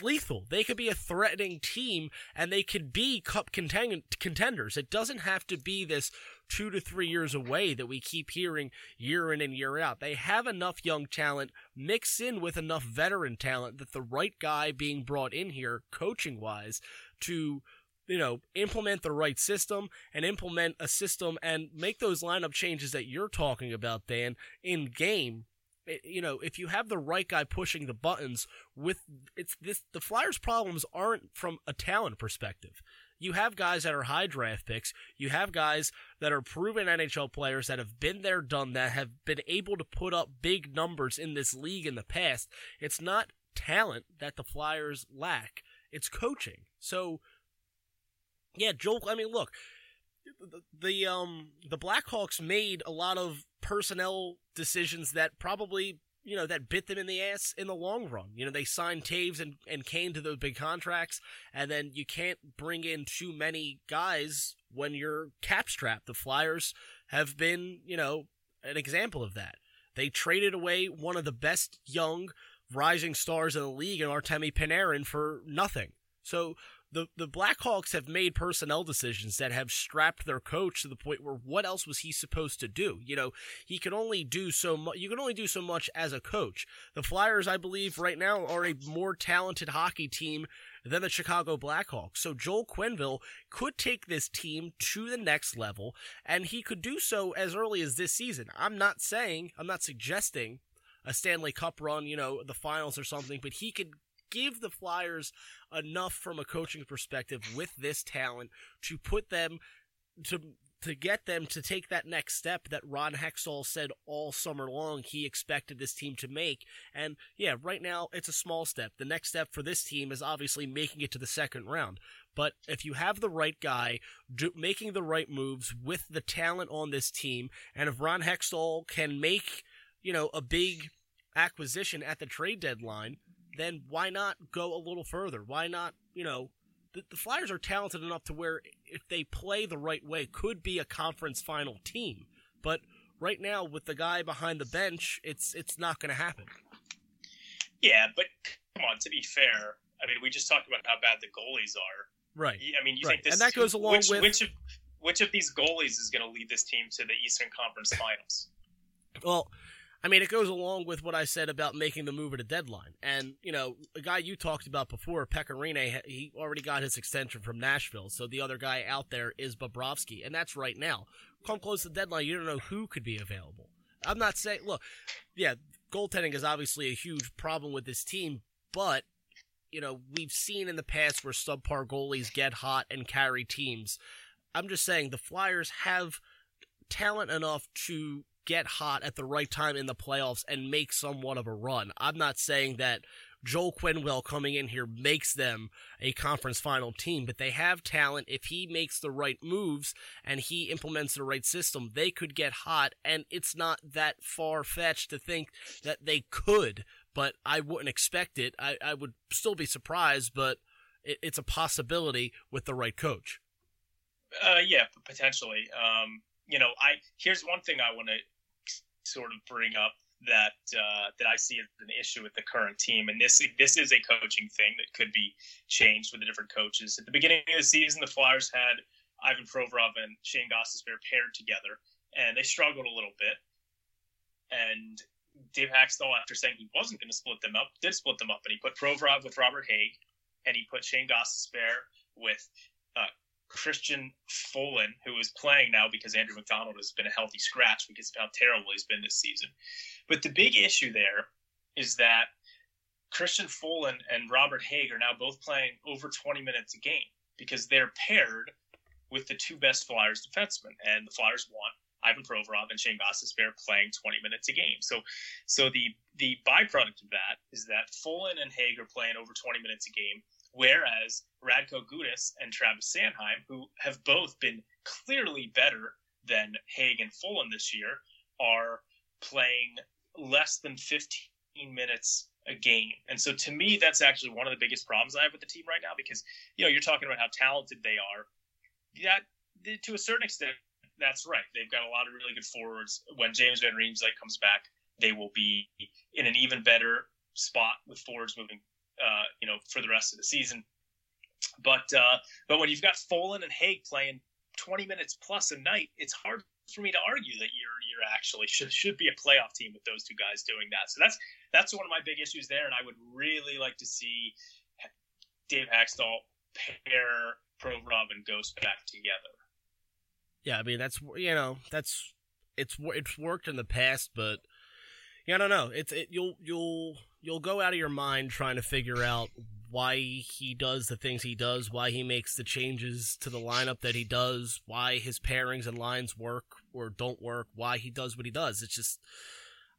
lethal. They could be a threatening team and they could be cup contenders. It doesn't have to be this two to three years away that we keep hearing year in and year out. They have enough young talent mixed in with enough veteran talent that the right guy being brought in here, coaching wise, to you know, implement the right system and implement a system and make those lineup changes that you're talking about, Dan, in game. Eh, you know, if you have the right guy pushing the buttons with it's this, the Flyers' problems aren't from a talent perspective you have guys that are high draft picks. You have guys that are proven NHL players that have been there, done that, have been able to put up big numbers in this league in the past. It's not talent that the Flyers lack, it's coaching. So, yeah, Joel, I mean, look, the, the um the Blackhawks made a lot of personnel decisions that probably you know, that bit them in the ass in the long run. You know, they signed Toews and, and Kane to those big contracts, and then you can't bring in too many guys when you're cap strapped. The Flyers have been, you know, an example of that. They traded away one of the best young rising stars in the league in Artemi Panarin for nothing. So the the Blackhawks have made personnel decisions that have strapped their coach to the point where what else was he supposed to do? You know, he can only do so much. You can only do so much as a coach. The Flyers, I believe, right now are a more talented hockey team than the Chicago Blackhawks. So Joel Quenneville could take this team to the next level, and he could do so as early as this season. I'm not saying, I'm not suggesting a Stanley Cup run, you know, the finals or something, but he could give the Flyers enough from a coaching perspective with this talent to put them to to get them to take that next step that Ron Hextall said all summer long he expected this team to make. And yeah, right now it's a small step. The next step for this team is obviously making it to the second round. But if you have the right guy do, making the right moves with the talent on this team, and if Ron Hextall can make, you know, a big acquisition at the trade deadline, then why not go a little further? Why not, you know, the, the Flyers are talented enough to where if they play the right way, could be a conference final team. But right now, with the guy behind the bench, it's it's not going to happen. Yeah, but come on. To be fair, I mean, we just talked about how bad the goalies are. Right. I mean, you right. think this and that goes along which, with which of which of these goalies is going to lead this team to the Eastern Conference Finals? Well, I mean, it goes along with what I said about making the move at a deadline. And, you know, a guy you talked about before, Pekka Rinne, he already got his extension from Nashville. So the other guy out there is Bobrovsky. And that's right now. Come close to the deadline, you don't know who could be available. I'm not saying, look, yeah, goaltending is obviously a huge problem with this team, but, you know, we've seen in the past where subpar goalies get hot and carry teams. I'm just saying the Flyers have talent enough to get hot at the right time in the playoffs and make somewhat of a run. I'm not saying that Joel Quenneville coming in here makes them a conference final team, but they have talent. If he makes the right moves and he implements the right system, they could get hot. And it's not that far fetched to think that they could, but I wouldn't expect it. I, I would still be surprised, but it, it's a possibility with the right coach. Uh, yeah, potentially. Um, you know, I here's one thing I want to sort of bring up that uh, that I see as an issue with the current team, and this this is a coaching thing that could be changed with the different coaches. At the beginning of the season, the Flyers had Ivan Provorov and Shane Gostisbehere paired together, and they struggled a little bit. And Dave Hakstol, after saying he wasn't going to split them up, did split them up, and he put Provorov with Robert Hägg, and he put Shane Gostisbehere with uh, Christian Folin, who is playing now because Andrew MacDonald has been a healthy scratch because of how terrible he's been this season. But the big issue there is that Christian Folin and Robert Hägg are now both playing over 20 minutes a game because they're paired with the two best Flyers defensemen, and the Flyers want Ivan Provorov and Shane Gostisbehere playing 20 minutes a game. So, so the the byproduct of that is that Folin and Hägg are playing over 20 minutes a game, Whereas Radko Gudas and Travis Sanheim, who have both been clearly better than Hägg and Folin this year, are playing less than 15 minutes a game. And so to me, that's actually one of the biggest problems I have with the team right now because, you know, you're talking about how talented they are. That, to a certain extent, that's right. They've got a lot of really good forwards. When James Van Riemsdyk comes back, they will be in an even better spot with forwards moving uh, you know, for the rest of the season. But uh, but when you've got Folin and Hägg playing 20 minutes plus a night, it's hard for me to argue that you're you're actually should should be a playoff team with those two guys doing that. So that's that's one of my big issues there, and I would really like to see Dave Hakstol pair Provorov and Ghost back together. Yeah, I mean that's you know that's it's it's worked in the past, but yeah, I don't know. It's it, you'll you'll you'll go out of your mind trying to figure out why he does the things he does, why he makes the changes to the lineup that he does, why his pairings and lines work or don't work, why he does what he does. It's just,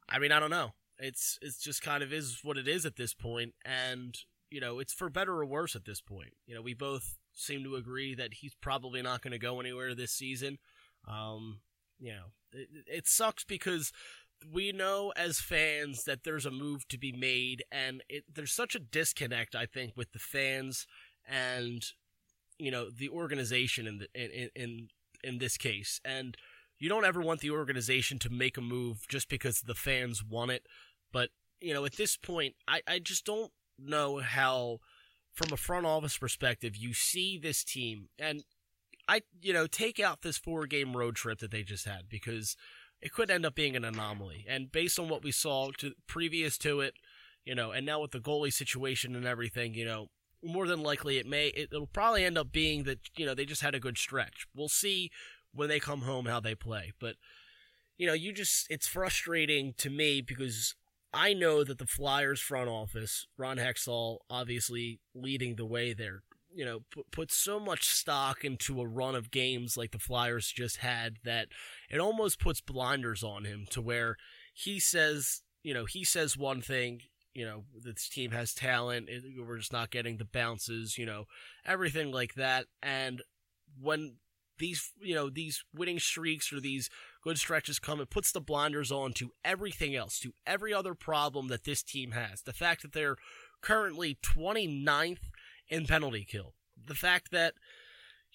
I mean, I don't know. It's it's just kind of is what it is at this point, and you know, it's for better or worse at this point. You know, we both seem to agree that he's probably not going to go anywhere this season. Um, you know, it, it sucks because we know as fans that there's a move to be made, and it, there's such a disconnect, I think, with the fans and you know the organization in the in in in this case, and you don't ever want the organization to make a move just because the fans want it. But you know, at this point, I I just don't know how, from a front office perspective, you see this team and. I, you know, take out this four game road trip that they just had because it could end up being an anomaly. And based on what we saw to, previous to it, you know, and now with the goalie situation and everything, you know, more than likely it may it, will probably end up being that you know they just had a good stretch. We'll see when they come home how they play, but you know, you just it's frustrating to me because I know that the Flyers front office, Ron Hextall, obviously leading the way there, you know, put, put so much stock into a run of games like the Flyers just had that it almost puts blinders on him to where he says, you know, he says one thing, you know, this team has talent, we're just not getting the bounces, you know, everything like that. And when these, you know, these winning streaks or these good stretches come, it puts the blinders on to everything else, to every other problem that this team has. The fact that they're currently 29th in penalty kill. The fact that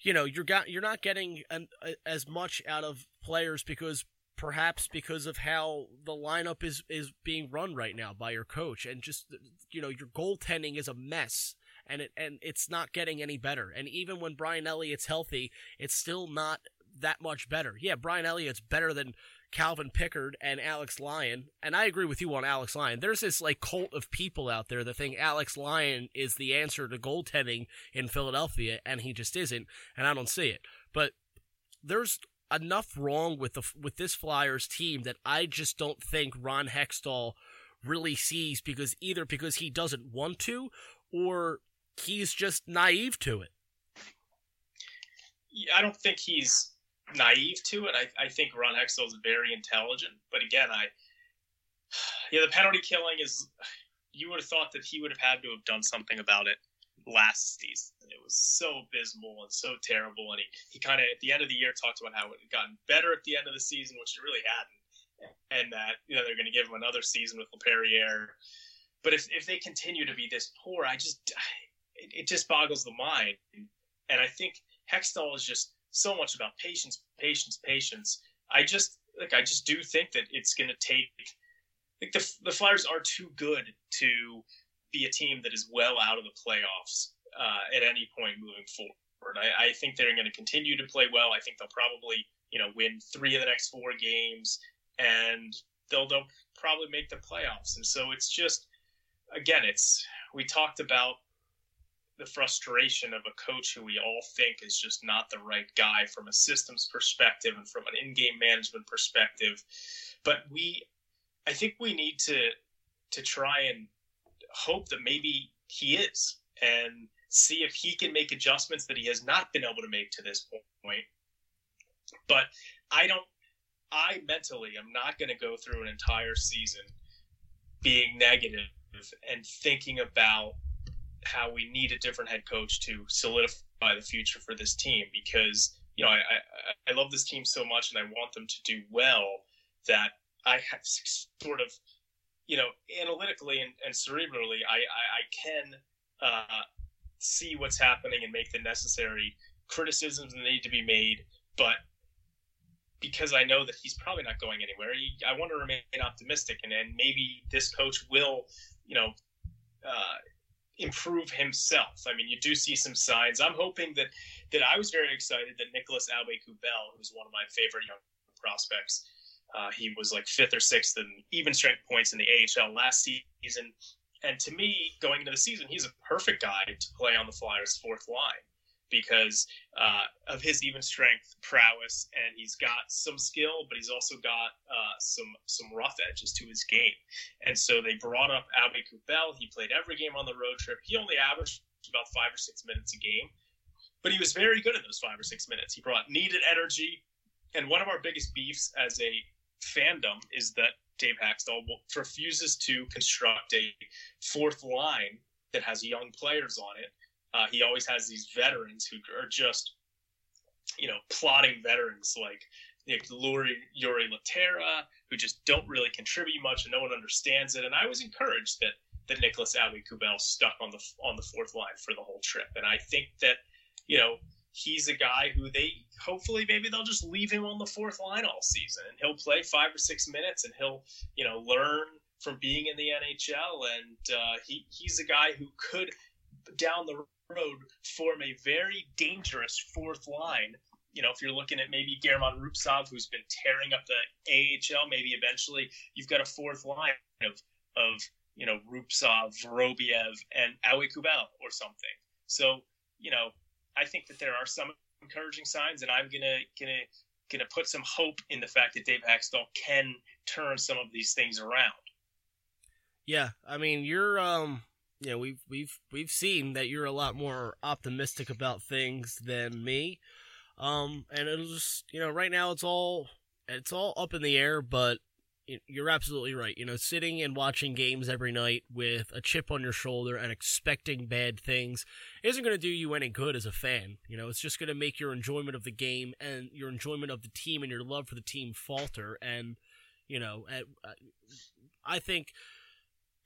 you know you're got you're not getting an, a, as much out of players because perhaps because of how the lineup is is being run right now by your coach and just you know your goaltending is a mess and it and it's not getting any better and even when Brian Elliott's healthy it's still not that much better. Yeah, Brian Elliott's better than Calvin Pickard and Alex Lyon. And I agree with you on Alex Lyon. There's this like cult of people out there that think Alex Lyon is the answer to goaltending in Philadelphia, and he just isn't. And I don't see it. But there's enough wrong with the with this Flyers team that I just don't think Ron Hextall really sees because either because he doesn't want to or he's just naive to it. I don't think he's naive to it. I, I think Ron Hextall is very intelligent, but again, I *sighs* yeah, the penalty killing is. You would have thought that he would have had to have done something about it last season. It was so abysmal and so terrible, and he, he kind of at the end of the year talked about how it had gotten better at the end of the season, which it really hadn't, and that you know they're going to give him another season with Laperriere. But if if they continue to be this poor, I just *sighs* it, it just boggles the mind, and I think Hextall is just so much about patience, patience, patience. I just like I just do think that it's going to take. Like the the Flyers are too good to be a team that is well out of the playoffs uh, at any point moving forward. I, I think they're going to continue to play well. I think they'll probably you know win three of the next four games, and they'll they'll probably make the playoffs. And so it's just again, it's we talked about the frustration of a coach who we all think is just not the right guy from a systems perspective and from an in-game management perspective. But we, I think we need to to try and hope that maybe he is and see if he can make adjustments that he has not been able to make to this point. But I don't. I mentally am not going to go through an entire season being negative and thinking about how we need a different head coach to solidify the future for this team because you know I, I, I love this team so much and I want them to do well that I have sort of you know analytically and, and cerebrally I I, I can uh, see what's happening and make the necessary criticisms that need to be made, but because I know that he's probably not going anywhere, he, I want to remain optimistic and, and maybe this coach will you know. Uh, improve himself. I mean, you do see some signs. I'm hoping that that I was very excited that Nicolas Aube-Kubel, who's one of my favorite young prospects, uh, he was like fifth or sixth in even strength points in the AHL last season. And to me, going into the season, he's a perfect guy to play on the Flyers' fourth line because uh, of his even strength prowess, and he's got some skill, but he's also got uh, some some rough edges to his game. And so they brought up Aube-Kubel. He played every game on the road trip. He only averaged about five or six minutes a game, but he was very good in those five or six minutes. He brought needed energy, and one of our biggest beefs as a fandom is that Dave Hakstol refuses to construct a fourth line that has young players on it uh, he always has these veterans who are just, you know, plotting veterans like Nick Lurie, Jori Lehtera, who just don't really contribute much and no one understands it. And I was encouraged that that Nicolas Aube-Kubel stuck on the on the fourth line for the whole trip. And I think that you know he's a guy who they hopefully maybe they'll just leave him on the fourth line all season and he'll play five or six minutes and he'll you know learn from being in the NHL and uh, he he's a guy who could down the road form a very dangerous fourth line. You know, if you're looking at maybe German Rubtsov, who's been tearing up the AHL, maybe eventually you've got a fourth line of of you know Rubtsov, Vorobiev, and Aube-Kubel or something. So you know, I think that there are some encouraging signs, and I'm gonna gonna gonna put some hope in the fact that Dave Hakstol can turn some of these things around. Yeah, I mean, you're um you know, we've we've we've seen that you're a lot more optimistic about things than me. Um, and it'll just you know, right now it's all it's all up in the air, but you're absolutely right. You know, sitting and watching games every night with a chip on your shoulder and expecting bad things isn't going to do you any good as a fan. You know, it's just going to make your enjoyment of the game and your enjoyment of the team and your love for the team falter. And, you know, I think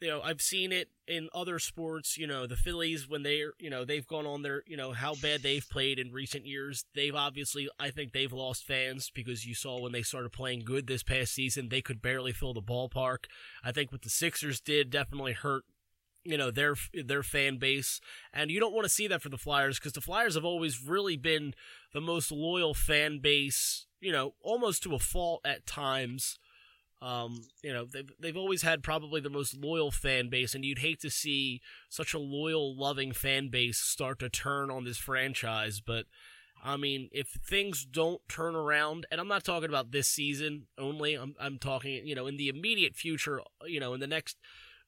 you know, I've seen it in other sports. You know, the Phillies when they're, you know, they've gone on their, you know, how bad they've played in recent years. They've obviously, I think they've lost fans because you saw when they started playing good this past season, they could barely fill the ballpark. I think what the Sixers did definitely hurt. You know their their fan base, and you don't want to see that for the Flyers because the Flyers have always really been the most loyal fan base. You know, almost to a fault at times um, you know, they've, they've always had probably the most loyal fan base, and you'd hate to see such a loyal, loving fan base start to turn on this franchise. But, I mean, if things don't turn around, and I'm not talking about this season only, I'm, I'm talking, you know, in the immediate future, you know, in the next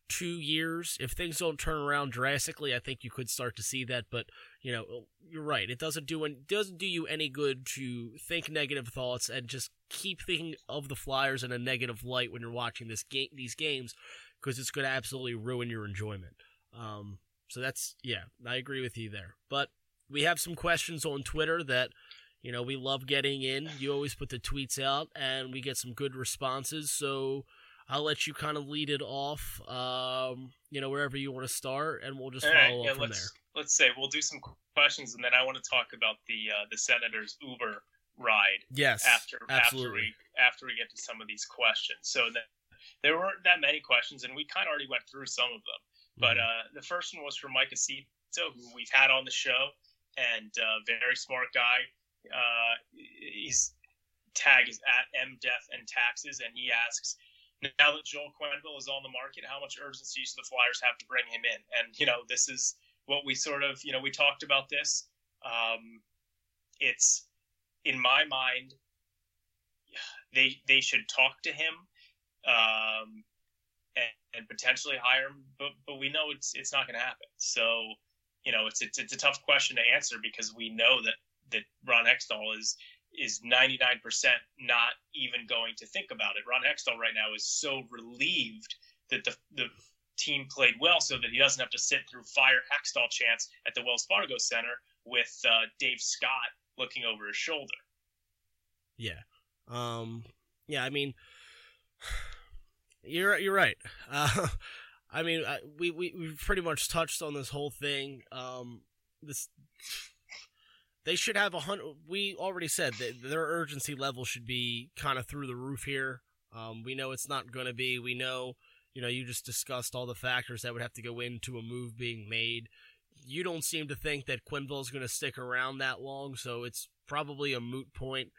two years, if things don't turn around drastically, I think you could start to see that. But you know, you're right. It doesn't do it doesn't do you any good to think negative thoughts and just keep thinking of the Flyers in a negative light when you're watching this game these games because it's going to absolutely ruin your enjoyment. Um, so that's yeah, I agree with you there. But we have some questions on Twitter that you know we love getting in. You always put the tweets out, and we get some good responses. So I'll let you kind of lead it off. Um, you know wherever you want to start, and we'll just follow right, yeah, up from let's, there. Let's say we'll do some questions, and then I want to talk about the uh, the Senators Uber ride. Yes, after absolutely. after we after we get to some of these questions. So then, there weren't that many questions, and we kind of already went through some of them. But mm-hmm. uh, the first one was from Mike Acito, who we've had on the show, and uh, very smart guy. Uh, his tag is at mdeath and taxes, and he asks. Now that Joel Quenneville is on the market, how much urgency do the Flyers have to bring him in? And you know, this is what we sort of, you know, we talked about this. Um, it's in my mind, they they should talk to him um, and, and, potentially hire him, but but we know it's it's not going to happen. So you know, it's, it's it's a tough question to answer because we know that that Ron Hextall is is 99% not even going to think about it. Ron Hextall right now is so relieved that the the team played well so that he doesn't have to sit through fire Hextall chants at the Wells Fargo Center with uh, Dave Scott looking over his shoulder. Yeah. Um, yeah, I mean, *sighs* you're you're right. *laughs* Uh, I mean, I, we we we pretty much touched on this whole thing. Um, this they should have a hundred. We already said that their urgency level should be kind of through the roof here. Um, we know it's not going to be. We know, you know, you just discussed all the factors that would have to go into a move being made. You don't seem to think that Quenneville is going to stick around that long, so it's probably a moot point.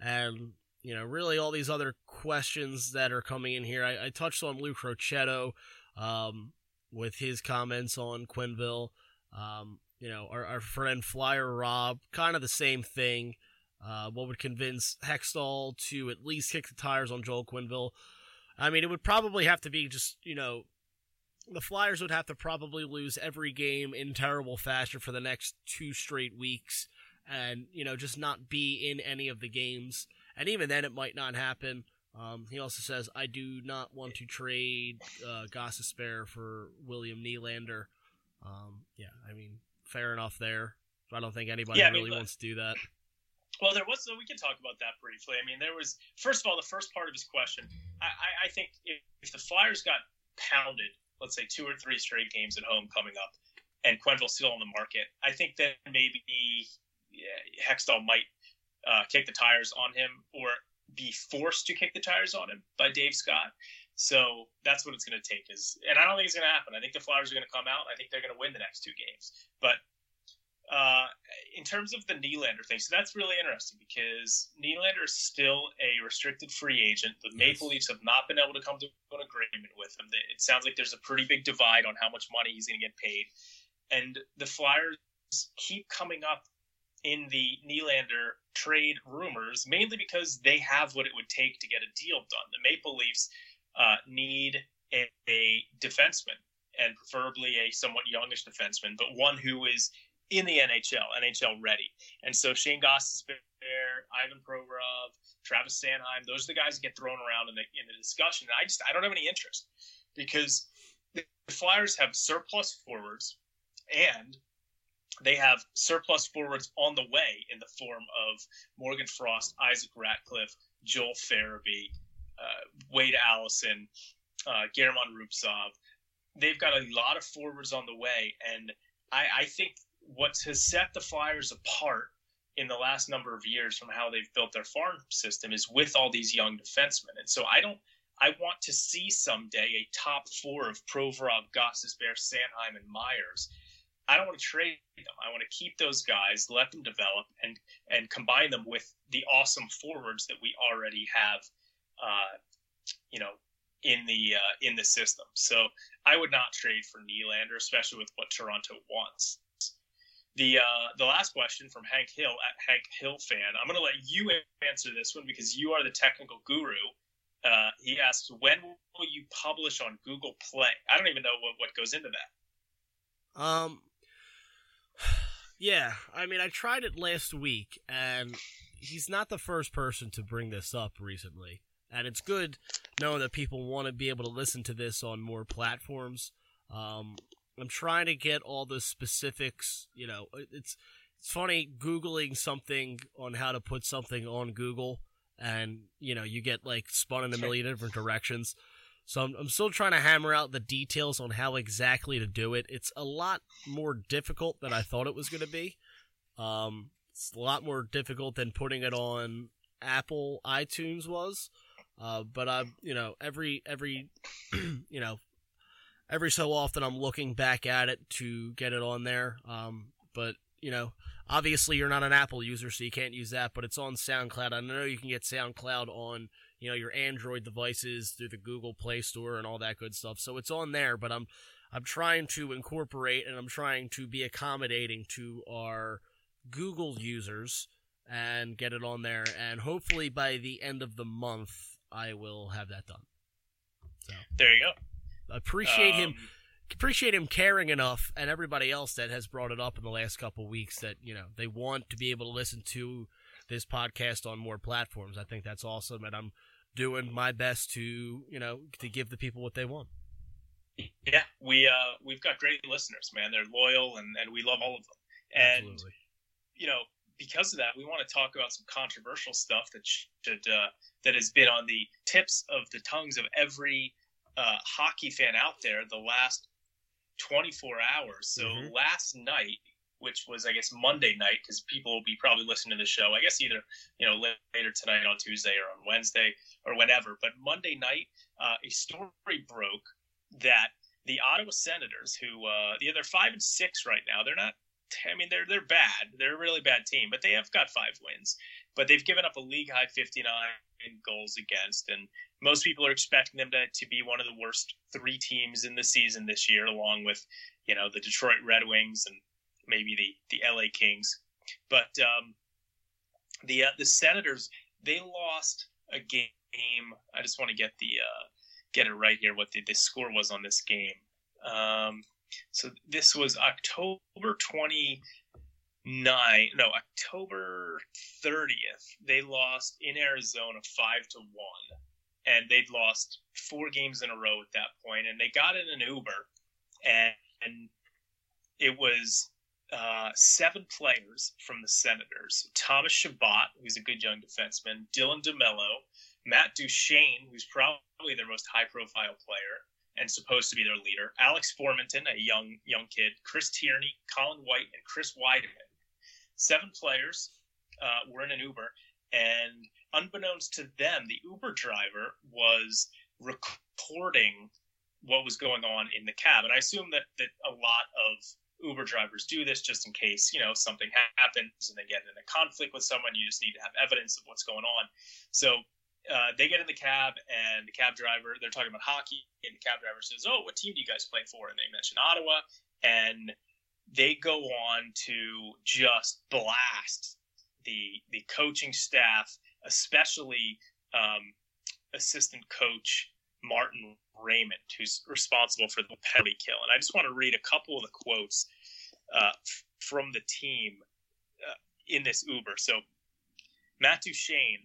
and you know, really all these other questions that are coming in here. I, I touched on Lou Crochetto um, with his comments on Quenneville. Um, you know, our, our friend Flyer Rob, kind of the same thing. Uh, what would convince Hextall to at least kick the tires on Joel Quenneville? I mean, it would probably have to be just, you know, the Flyers would have to probably lose every game in terrible fashion for the next two straight weeks and you know just not be in any of the games. And even then, it might not happen. Um, he also says, "I do not want to trade uh, Gostisbehere for William Nylander." Um, yeah, I mean, fair enough there. I don't think anybody yeah, really mean, wants to do that. Well, there was. So we can talk about that briefly. I mean, there was first of all the first part of his question. I, I, I think if, if the Flyers got pounded, let's say two or three straight games at home coming up, and Quenneville's still on the market, I think that maybe yeah, Hextall might uh, kick the tires on him or be forced to kick the tires on him by Dave Scott. So that's what it's going to take. Is and I don't think it's going to happen. I think the Flyers are going to come out. I think they're going to win the next two games. But uh, in terms of the Nylander thing, so that's really interesting because Nylander is still a restricted free agent. The Maple Leafs have not been able to come to an agreement with him. It sounds like there's a pretty big divide on how much money he's going to get paid, and the Flyers keep coming up in the Nylander trade rumors, mainly because they have what it would take to get a deal done. The Maple Leafs uh, need a, a, defenseman, and preferably a somewhat youngish defenseman, but one who is in the NHL, NHL ready. And so Shane Goss has been there, Ivan Provorov, Travis Sanheim, those are the guys that get thrown around in the in the discussion. And I just I don't have any interest because the Flyers have surplus forwards and they have surplus forwards on the way in the form of Morgan Frost, Isaac Ratcliffe, Joel Farabee, Wade Allison, uh, German Rubtsov. They've got a lot of forwards on the way, and I, I think what has set the Flyers apart in the last number of years from how they've built their farm system is with all these young defensemen. And so I don't I want to see someday a top four of Provorov, Gostisbehere, Sanheim, and Myers. I don't want to trade them. I want to keep those guys, let them develop, and and combine them with the awesome forwards that we already have, uh, you know, in the uh, in the system. So I would not trade for Nylander, especially with what Toronto wants. The uh, the last question from Hank Hill at Hank Hill fan. I'm going to let you answer this one because you are the technical guru. Uh, he asks, when will you publish on Google Play? I don't even know what, what goes into that. Um, *sighs* yeah, I mean, I tried it last week, and he's not the first person to bring this up recently. And it's good knowing that people want to be able to listen to this on more platforms. Um, I'm trying to get all the specifics. You know, it's it's funny googling something on how to put something on Google, and you know you get like spun in a million different directions. So I'm, I'm still trying to hammer out the details on how exactly to do it. It's a lot more difficult than I thought it was going to be. Um, it's a lot more difficult than putting it on Apple iTunes was. Uh, but I, you know, every every, *clears throat* you know, every so often I'm looking back at it to get it on there. Um, but you know, obviously you're not an Apple user, so you can't use that. But it's on SoundCloud. I know you can get SoundCloud on you know your Android devices through the Google Play Store and all that good stuff. So it's on there. But I'm I'm trying to incorporate and I'm trying to be accommodating to our Google users and get it on there. And hopefully by the end of the month, I will have that done. So there you go. I appreciate um, him appreciate him caring enough and everybody else that has brought it up in the last couple weeks that you know they want to be able to listen to this podcast on more platforms. I think that's awesome and i'm doing my best to you know to give the people what they want. Yeah we uh we've got great listeners man. They're loyal and and we love all of them. And Absolutely. you know because of that we want to talk about some controversial stuff that should uh that has been on the tips of the tongues of every uh, hockey fan out there the last 24 hours. So mm-hmm. last night, which was I guess Monday night, because people will be probably listening to the show. I guess either you know later tonight on Tuesday or on Wednesday or whenever. But Monday night, uh, a story broke that the Ottawa Senators, who uh, yeah, they're five and six right now. They're not. I mean, they're they're bad. They're a really bad team, but they have got five wins. But they've given up a league high 59 goals against, and most people are expecting them to, to be one of the worst three teams in the season this year, along with you know the Detroit Red Wings and maybe the the LA Kings. But um, the uh, the Senators they lost a game. I just want to get the uh, get it right here. What the, the score was on this game. Um, so this was October twenty nine. No, October thirtieth. They lost in Arizona five to one and they'd lost four games in a row at that point, and they got in an Uber, and, and it was uh, seven players from the Senators Thomas Chabot, who's a good young defenseman, Dylan DeMello, Matt Duchene, who's probably their most high profile player and supposed to be their leader, Alex Formenton, a young young kid, Chris Tierney, Colin White, and Chris Wideman. Seven players uh, were in an Uber, and unbeknownst to them, the Uber driver was recording what was going on in the cab. And I assume that, that a lot of Uber drivers do this just in case, you know, something happens and they get in a conflict with someone. You just need to have evidence of what's going on. So uh, they get in the cab, and the cab driver, they're talking about hockey, and the cab driver says, Oh, what team do you guys play for? And they mention Ottawa. And they go on to just blast the the coaching staff, especially um, assistant coach Martin Raymond, who's responsible for the penalty kill. And I just want to read a couple of the quotes uh, from the team uh, in this Uber. So Matt Duchene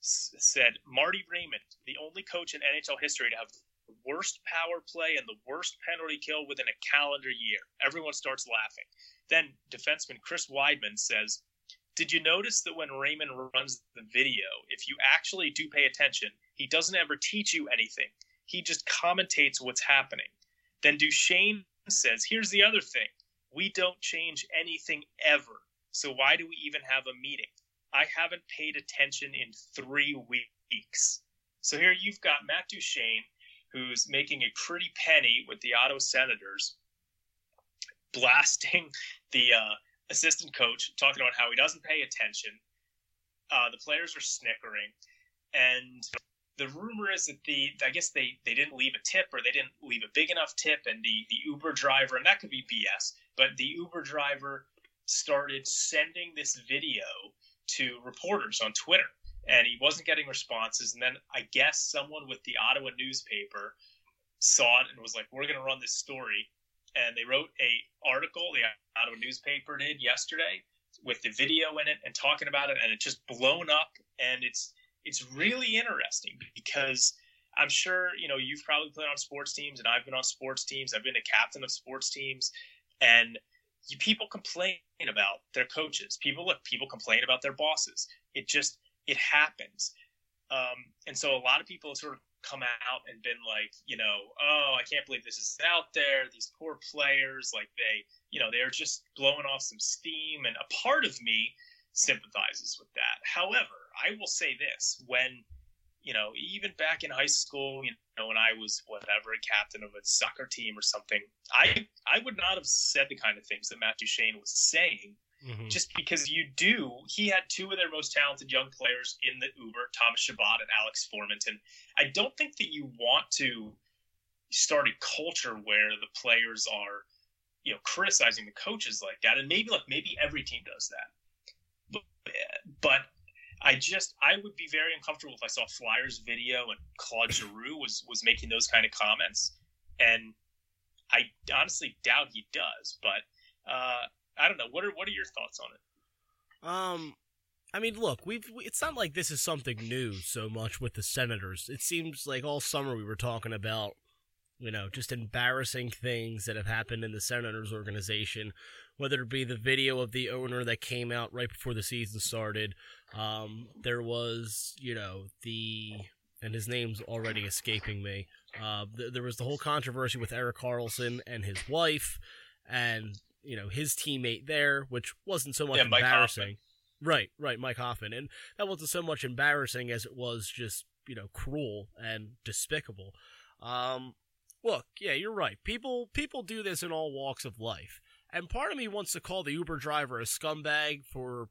said, Marty Raymond, the only coach in NHL history to have the worst power play and the worst penalty kill within a calendar year. Everyone starts laughing. Then defenseman Chris Wideman says, did you notice that when Raymond runs the video, if you actually do pay attention, he doesn't ever teach you anything. He just commentates what's happening. Then Duchene says, here's the other thing. We don't change anything ever. So why do we even have a meeting? I haven't paid attention in three weeks. So here you've got Matt Duchene, who's making a pretty penny with the Ottawa Senators, blasting *laughs* the uh, assistant coach, talking about how he doesn't pay attention. Uh, the players are snickering, and the rumor is that the I guess they they didn't leave a tip or they didn't leave a big enough tip, and the the Uber driver, and that could be BS, but the Uber driver started sending this video to reporters on Twitter, and he wasn't getting responses. And then I guess someone with the Ottawa newspaper saw it and was like, "We're going to run this story." And they wrote a article, the Ottawa newspaper did yesterday, with the video in it and talking about it, and it just blown up. And it's it's really interesting because I'm sure you know you've probably played on sports teams, and I've been on sports teams. I've been a captain of sports teams, and people complain about their coaches. People look, people complain about their bosses. It just it happens, um, and so a lot of people have sort of come out and been like, you know, oh, I can't believe this is out there. These poor players, like they, you know, they're just blowing off some steam, and a part of me sympathizes with that. However, I will say this: when you know, even back in high school, you know, when I was whatever a captain of a soccer team or something, I I would not have said the kind of things that Matt Duchene was saying, mm-hmm. just because you do. He had two of their most talented young players in the Uber, Thomas Chabot and Alex Formenton. I don't think that you want to start a culture where the players are, you know, criticizing the coaches like that, and maybe like maybe every team does that, but, but I just I would be very uncomfortable if I saw Flyers video and Claude Giroux was was making those kind of comments, and I honestly doubt he does. But uh, I don't know. What are what are your thoughts on it? Um, I mean, look, we've it's not like this is something new so much with the Senators. It seems like all summer we were talking about, you know, just embarrassing things that have happened in the Senators organization, whether it be the video of the owner that came out right before the season started um, there was, you know, the and his name's already escaping me. Uh, th- there was the whole controversy with Erik Karlsson and his wife, and you know his teammate there, which wasn't so much yeah, embarrassing. Right, right, Mike Hoffman, and that wasn't so much embarrassing as it was just you know cruel and despicable. Um, look, yeah, you're right. People people do this in all walks of life. And part of me wants to call the Uber driver a scumbag for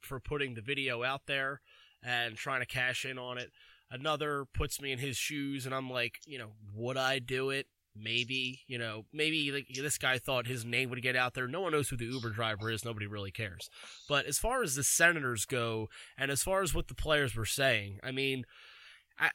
for putting the video out there and trying to cash in on it. Another puts me in his shoes, and I'm like, you know, would I do it? Maybe, you know, maybe like this guy thought his name would get out there. No one knows who the Uber driver is. Nobody really cares. But as far as the Senators go, and as far as what the players were saying, I mean, I,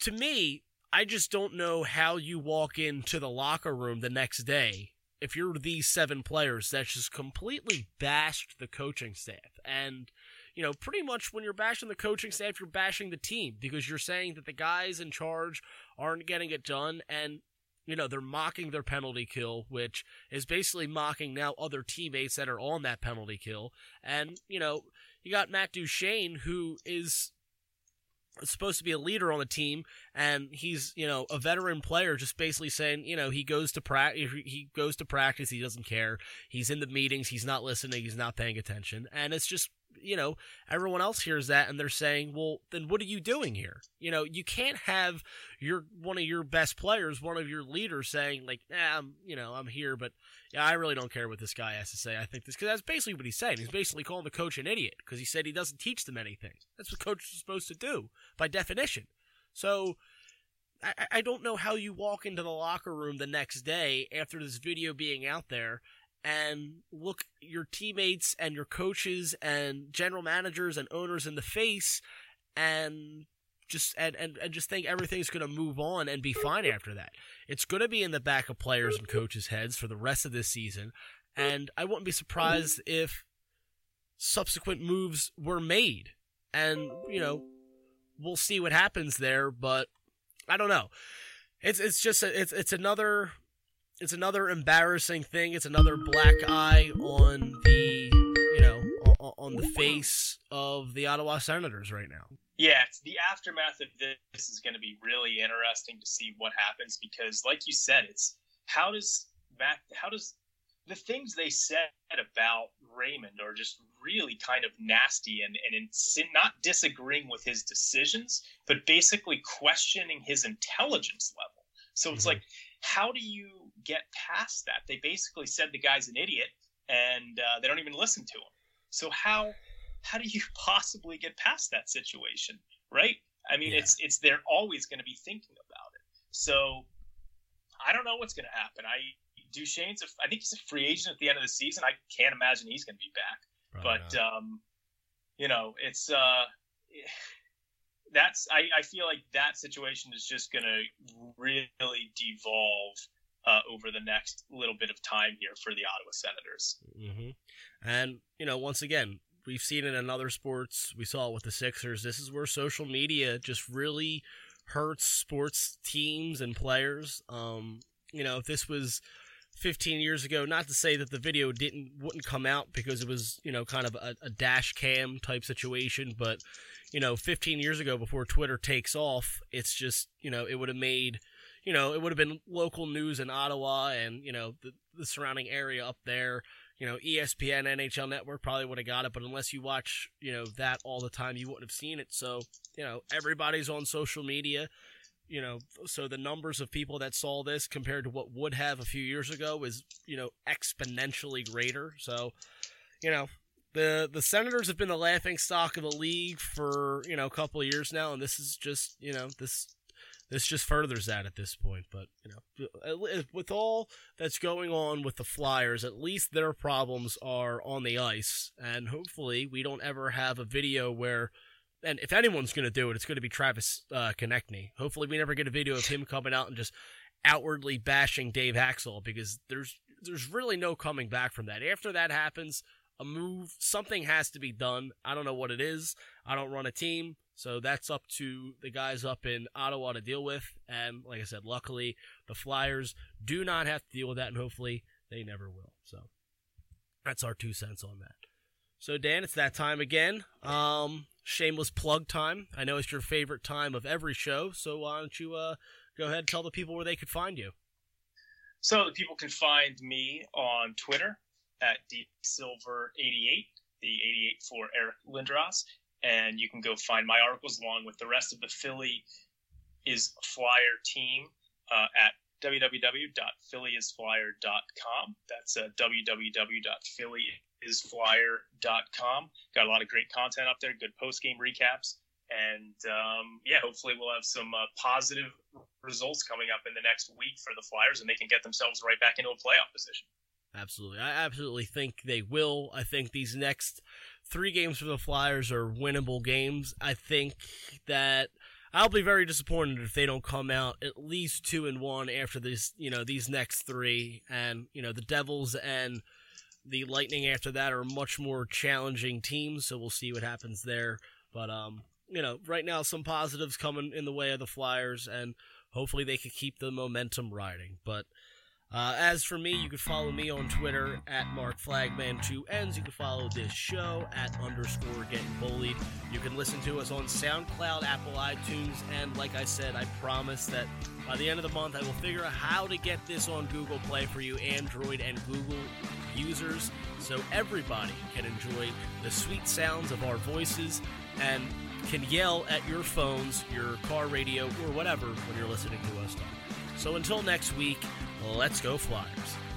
to me, I just don't know how you walk into the locker room the next day if you're these seven players that just completely bashed the coaching staff and you know pretty much when you're bashing the coaching staff you're bashing the team because you're saying that the guys in charge aren't getting it done and you know, they're mocking their penalty kill, which is basically mocking now other teammates that are on that penalty kill. And, you know, you got Matt Duchene, who is supposed to be a leader on the team and he's you know a veteran player just basically saying you know he goes to practice he goes to practice he doesn't care. He's in the meetings he's not listening he's not paying attention and it's just you know, everyone else hears that and they're saying, well, then what are you doing here? You know, you can't have your one of your best players, one of your leaders saying like, nah, I'm, you know, I'm here, but yeah, I really don't care what this guy has to say. I think this, because that's basically what he's saying. He's basically calling the coach an idiot because he said he doesn't teach them anything. That's what coaches are supposed to do by definition. So, I, I don't know how you walk into the locker room the next day after this video being out there and look your teammates and your coaches and general managers and owners in the face and just and, and, and just think everything's going to move on and be fine after that. It's going to be in the back of players and coaches' heads for the rest of this season, and I wouldn't be surprised if subsequent moves were made. And you know, we'll see what happens there, but I don't know. It's it's just a, it's it's another it's another embarrassing thing. It's another black eye on the you know on, the face of the Ottawa Senators right now. Yeah, the aftermath of this is going to be really interesting to see what happens because, like you said, it's how does Matt, how does the things they said about Raymond are just really kind of nasty and, and in, not disagreeing with his decisions, but basically questioning his intelligence level. So it's mm-hmm. like, how do you get past that. They basically said the guy's an idiot, and uh, they don't even listen to him. So how how do you *laughs* possibly get past that situation, right? I mean, yeah. it's it's they're always going to be thinking about it. So I don't know what's going to happen. I Duchene's a, I think he's a free agent at the end of the season. I can't imagine he's going to be back. But um, you know, it's uh, that's I, I feel like that situation is just going to really devolve uh, over the next little bit of time here for the Ottawa Senators. Mm-hmm. And, you know, once again, we've seen it in other sports. We saw it with the Sixers. This is where social media just really hurts sports teams and players. Um, you know, if this was 15 years ago, not to say that the video didn't wouldn't come out because it was, you know, kind of a, a dash cam type situation, but you know, 15 years ago before Twitter takes off, it's just, you know, it would have made you know, it would have been local news in Ottawa and, you know, the, the surrounding area up there. You know, ESPN, NHL Network probably would have got it, but unless you watch, you know, that all the time, you wouldn't have seen it. So, you know, everybody's on social media. You know, so the numbers of people that saw this compared to what would have a few years ago is, you know, exponentially greater. So, you know, the the Senators have been the laughing stock of the league for you know a couple of years now, and this is just you know this this just furthers that at this point. But you know, with all that's going on with the Flyers, at least their problems are on the ice, and hopefully we don't ever have a video where. And if anyone's going to do it, it's going to be Travis uh, Konecny. Hopefully, we never get a video of him coming out and just outwardly bashing Dave Hakstol because there's there's really no coming back from that. After that happens, a move, something has to be done. I don't know what it is. I don't run a team. So that's up to the guys up in Ottawa to deal with. And like I said, luckily the Flyers do not have to deal with that, and hopefully they never will. So that's our two cents on that. So Dan, it's that time again. Um, shameless plug time. I know it's your favorite time of every show. So why don't you uh, go ahead and tell the people where they could find you? So the people can find me on Twitter at dsilver88, the 88 for Eric Lindros and you can go find my articles along with the rest of the Philly is Flyer team uh, at www.phillyisflyer.com. That's uh, www.phillyisflyer.com. Got a lot of great content up there, good post game recaps. And um, yeah, hopefully we'll have some uh, positive results coming up in the next week for the Flyers, and they can get themselves right back into a playoff position. Absolutely. I absolutely think they will. I think these next three games for the Flyers are winnable games. I think that I'll be very disappointed if they don't come out at least two and one after this, you know, these next three. And, you know, the Devils and the Lightning after that are much more challenging teams, so we'll see what happens there. But um, you know, right now some positives coming in the way of the Flyers and hopefully they can keep the momentum riding. But uh, as for me, you can follow me on Twitter at Mark Flagman, two N's. You can follow this show at underscore getting bullied. You can listen to us on SoundCloud, Apple iTunes, and like I said, I promise that by the end of the month, I will figure out how to get this on Google Play for you Android and Google users so everybody can enjoy the sweet sounds of our voices and can yell at your phones, your car radio, or whatever when you're listening to us talk. So until next week, let's go Flyers.